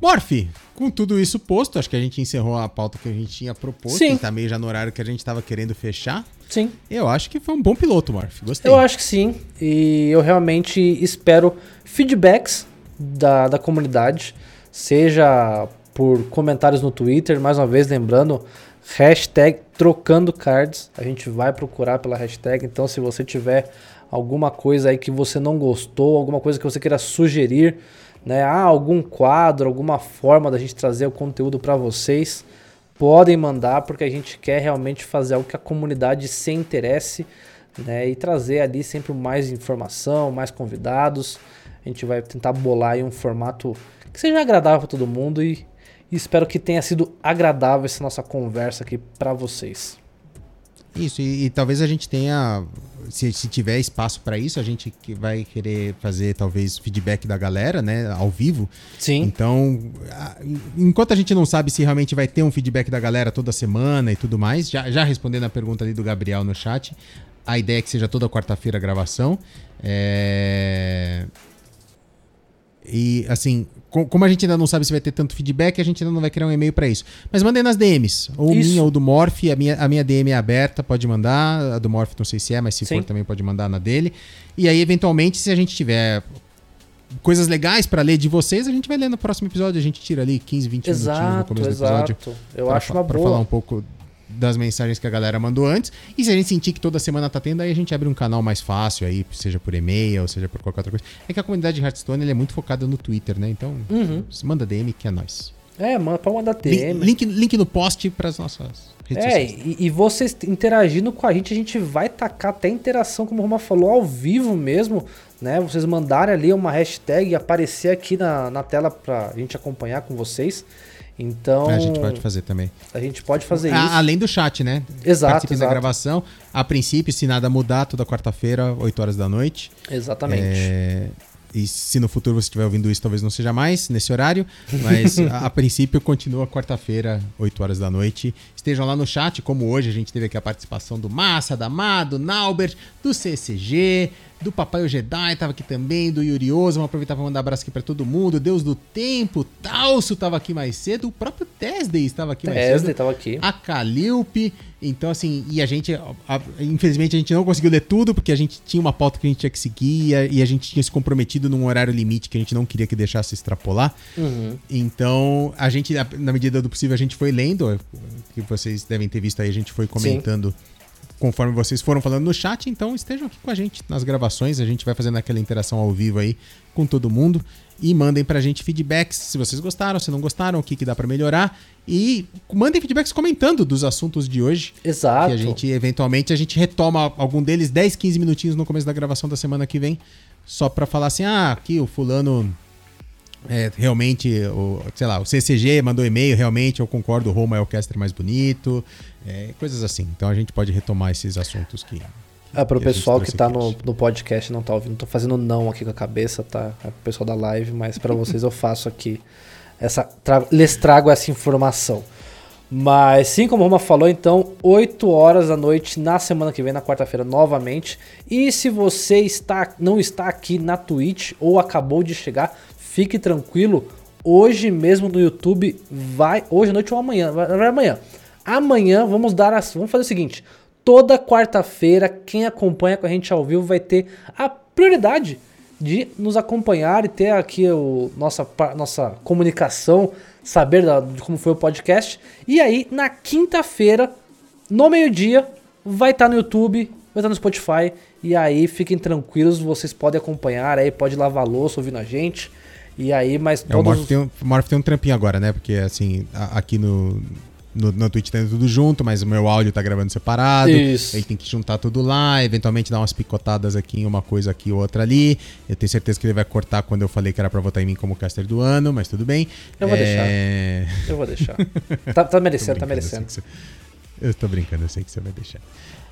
Morph, com tudo isso posto, acho que a gente encerrou a pauta que a gente tinha proposto. Sim. Tá meio já no horário que a gente tava querendo fechar. Sim. Eu acho que foi um bom piloto, Morph. Gostei. Eu acho que sim. E eu realmente espero feedbacks da, da comunidade, seja por comentários no Twitter, mais uma vez lembrando, hashtag trocando cards. A gente vai procurar pela hashtag. Então, se você tiver alguma coisa aí que você não gostou, alguma coisa que você queira sugerir, né? Ah, algum quadro, alguma forma da gente trazer o conteúdo para vocês, podem mandar, porque a gente quer realmente fazer algo que a comunidade se interesse né, e trazer ali sempre mais informação, mais convidados. A gente vai tentar bolar aí um formato que seja agradável para todo mundo e, e espero que tenha sido agradável essa nossa conversa aqui para vocês. Isso, e, e talvez a gente tenha, se, se tiver espaço pra isso, a gente que vai querer fazer talvez feedback da galera, né, ao vivo. Sim, Então, a- enquanto a gente não sabe se realmente vai ter um feedback da galera toda semana e tudo mais, já, já respondendo a pergunta ali do Gabriel no chat, a ideia é que seja toda quarta-feira a gravação. É... E assim, como a gente ainda não sabe se vai ter tanto feedback, a gente ainda não vai criar um e-mail pra isso. Mas mandem nas DMs, ou Isso. minha ou do Morph, a minha, a minha DM é aberta, pode mandar, a do Morph não sei se é, mas se Sim. for também pode mandar na dele. E aí, eventualmente, se a gente tiver coisas legais pra ler de vocês, a gente vai ler no próximo episódio. A gente tira ali 15, 20 minutinhos no exato, começo do episódio. exato. Eu pra acho uma pra boa. falar um pouco das mensagens que a galera mandou antes. E se a gente sentir que toda semana tá tendo, aí a gente abre um canal mais fácil aí, seja por e-mail, seja por qualquer outra coisa. É que a comunidade de Hearthstone é muito focada no Twitter, né? Então, Uhum. manda DM que é nóis. É, manda, pode mandar DM. link, link no post para as nossas redes É, sociais. e, e vocês interagindo com a gente, a gente vai tacar até interação, como o Roma falou, ao vivo mesmo, né? Vocês mandarem ali uma hashtag e aparecer aqui na, na tela pra gente acompanhar com vocês. Então, a gente pode fazer também. a gente pode fazer A- isso. Além do chat, né? Exato, Participem da exato. gravação. A princípio, se nada mudar, toda quarta-feira, 8 horas da noite. Exatamente. É, E se no futuro você estiver ouvindo isso, talvez não seja mais nesse horário, mas a, a princípio continua quarta-feira, 8 horas da noite. Estejam lá no chat, como hoje a gente teve aqui a participação do Massa, da Amado, Naubert, do CCG, do Papai o Jedi, tava aqui também, do Yurioso. Vamos aproveitar para mandar abraço aqui para todo mundo. Deus do Tempo, Talso tava aqui mais cedo, o próprio Tesday estava aqui mais cedo Wesley tava aqui. a Calilpe. Então, assim, e a gente, a- infelizmente, a gente não conseguiu ler tudo, porque a gente tinha uma pauta que a gente tinha que seguir e a, gente tinha se comprometido num horário limite que a gente não queria que deixasse extrapolar. Uhum. Então, a gente, na- medida do possível, a gente foi lendo, que vocês devem ter visto aí, a gente foi comentando conforme vocês foram falando no chat. Então, estejam aqui com a gente nas gravações, a gente vai fazendo aquela interação ao vivo aí com todo mundo. E mandem pra gente feedbacks se vocês gostaram, se não gostaram, o que, que dá pra melhorar. E mandem feedbacks comentando dos assuntos de hoje. Exato. Que a gente, eventualmente, a gente retoma algum deles 10, 15 minutinhos no começo da gravação da semana que vem. Só pra falar assim, ah, aqui o fulano é, realmente, o, sei lá, o CCG mandou e-mail, realmente eu concordo, o Roma é o caster mais bonito, é, coisas assim. Então a gente pode retomar esses assuntos que. É pro que a gente pessoal que tá aqui no, no podcast e não tá ouvindo. Tô fazendo não aqui com a cabeça, tá? É pro pessoal da live, mas pra vocês eu faço aqui. Essa, tra- lhes trago essa informação. Mas sim, como o Roma falou, então, 8 horas da noite na semana que vem, na quarta-feira, novamente. E se você está, não está aqui na Twitch ou acabou de chegar, fique tranquilo. Hoje mesmo no YouTube vai. Hoje à noite ou amanhã. Vai amanhã. Amanhã vamos dar as. Vamos fazer o seguinte. Toda quarta-feira, quem acompanha com a gente ao vivo vai ter a prioridade de nos acompanhar e ter aqui o nossa, nossa comunicação, saber da- de como foi o podcast. E aí, na quinta-feira, no meio-dia, vai estar no YouTube, vai estar no Spotify. E aí, fiquem tranquilos, vocês podem acompanhar aí, pode lavar a louça ouvindo a gente. E aí, mas É, o todos. Morph tem, um- Morph tem um trampinho agora, né? Porque assim, aqui no, no, no Twitch tá tudo junto, mas o meu áudio tá gravando separado. Isso. Ele tem que juntar tudo lá, eventualmente dar umas picotadas aqui em uma coisa aqui, outra ali. Eu tenho certeza que ele vai cortar quando eu falei que era pra votar em mim como caster do ano, mas tudo bem. Eu vou É, Eu vou deixar. tá, tá merecendo, tá merecendo. Eu tô brincando, eu sei que você vai deixar.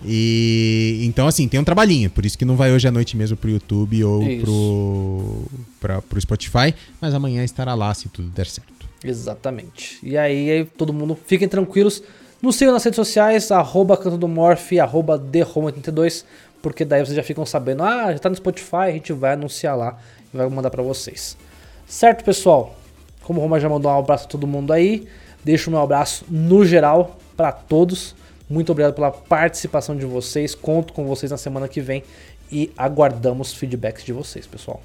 E então, assim, tem um trabalhinho, por isso que não vai hoje à noite mesmo pro YouTube ou Isso. pro, pra, pro Spotify, mas amanhã estará lá se tudo der certo. Exatamente. E aí, aí todo mundo, fiquem tranquilos. Nos sigam nas redes sociais, arroba Canto do Morph, arroba TheHome82, porque daí vocês já ficam sabendo, ah, já tá no Spotify, a gente vai anunciar lá e vai mandar pra vocês. Certo, pessoal? Como o Roma já mandou um abraço a todo mundo aí, deixo o meu abraço no geral pra todos. Muito obrigado pela participação de vocês. Conto com vocês na semana que vem e aguardamos feedbacks de vocês, pessoal.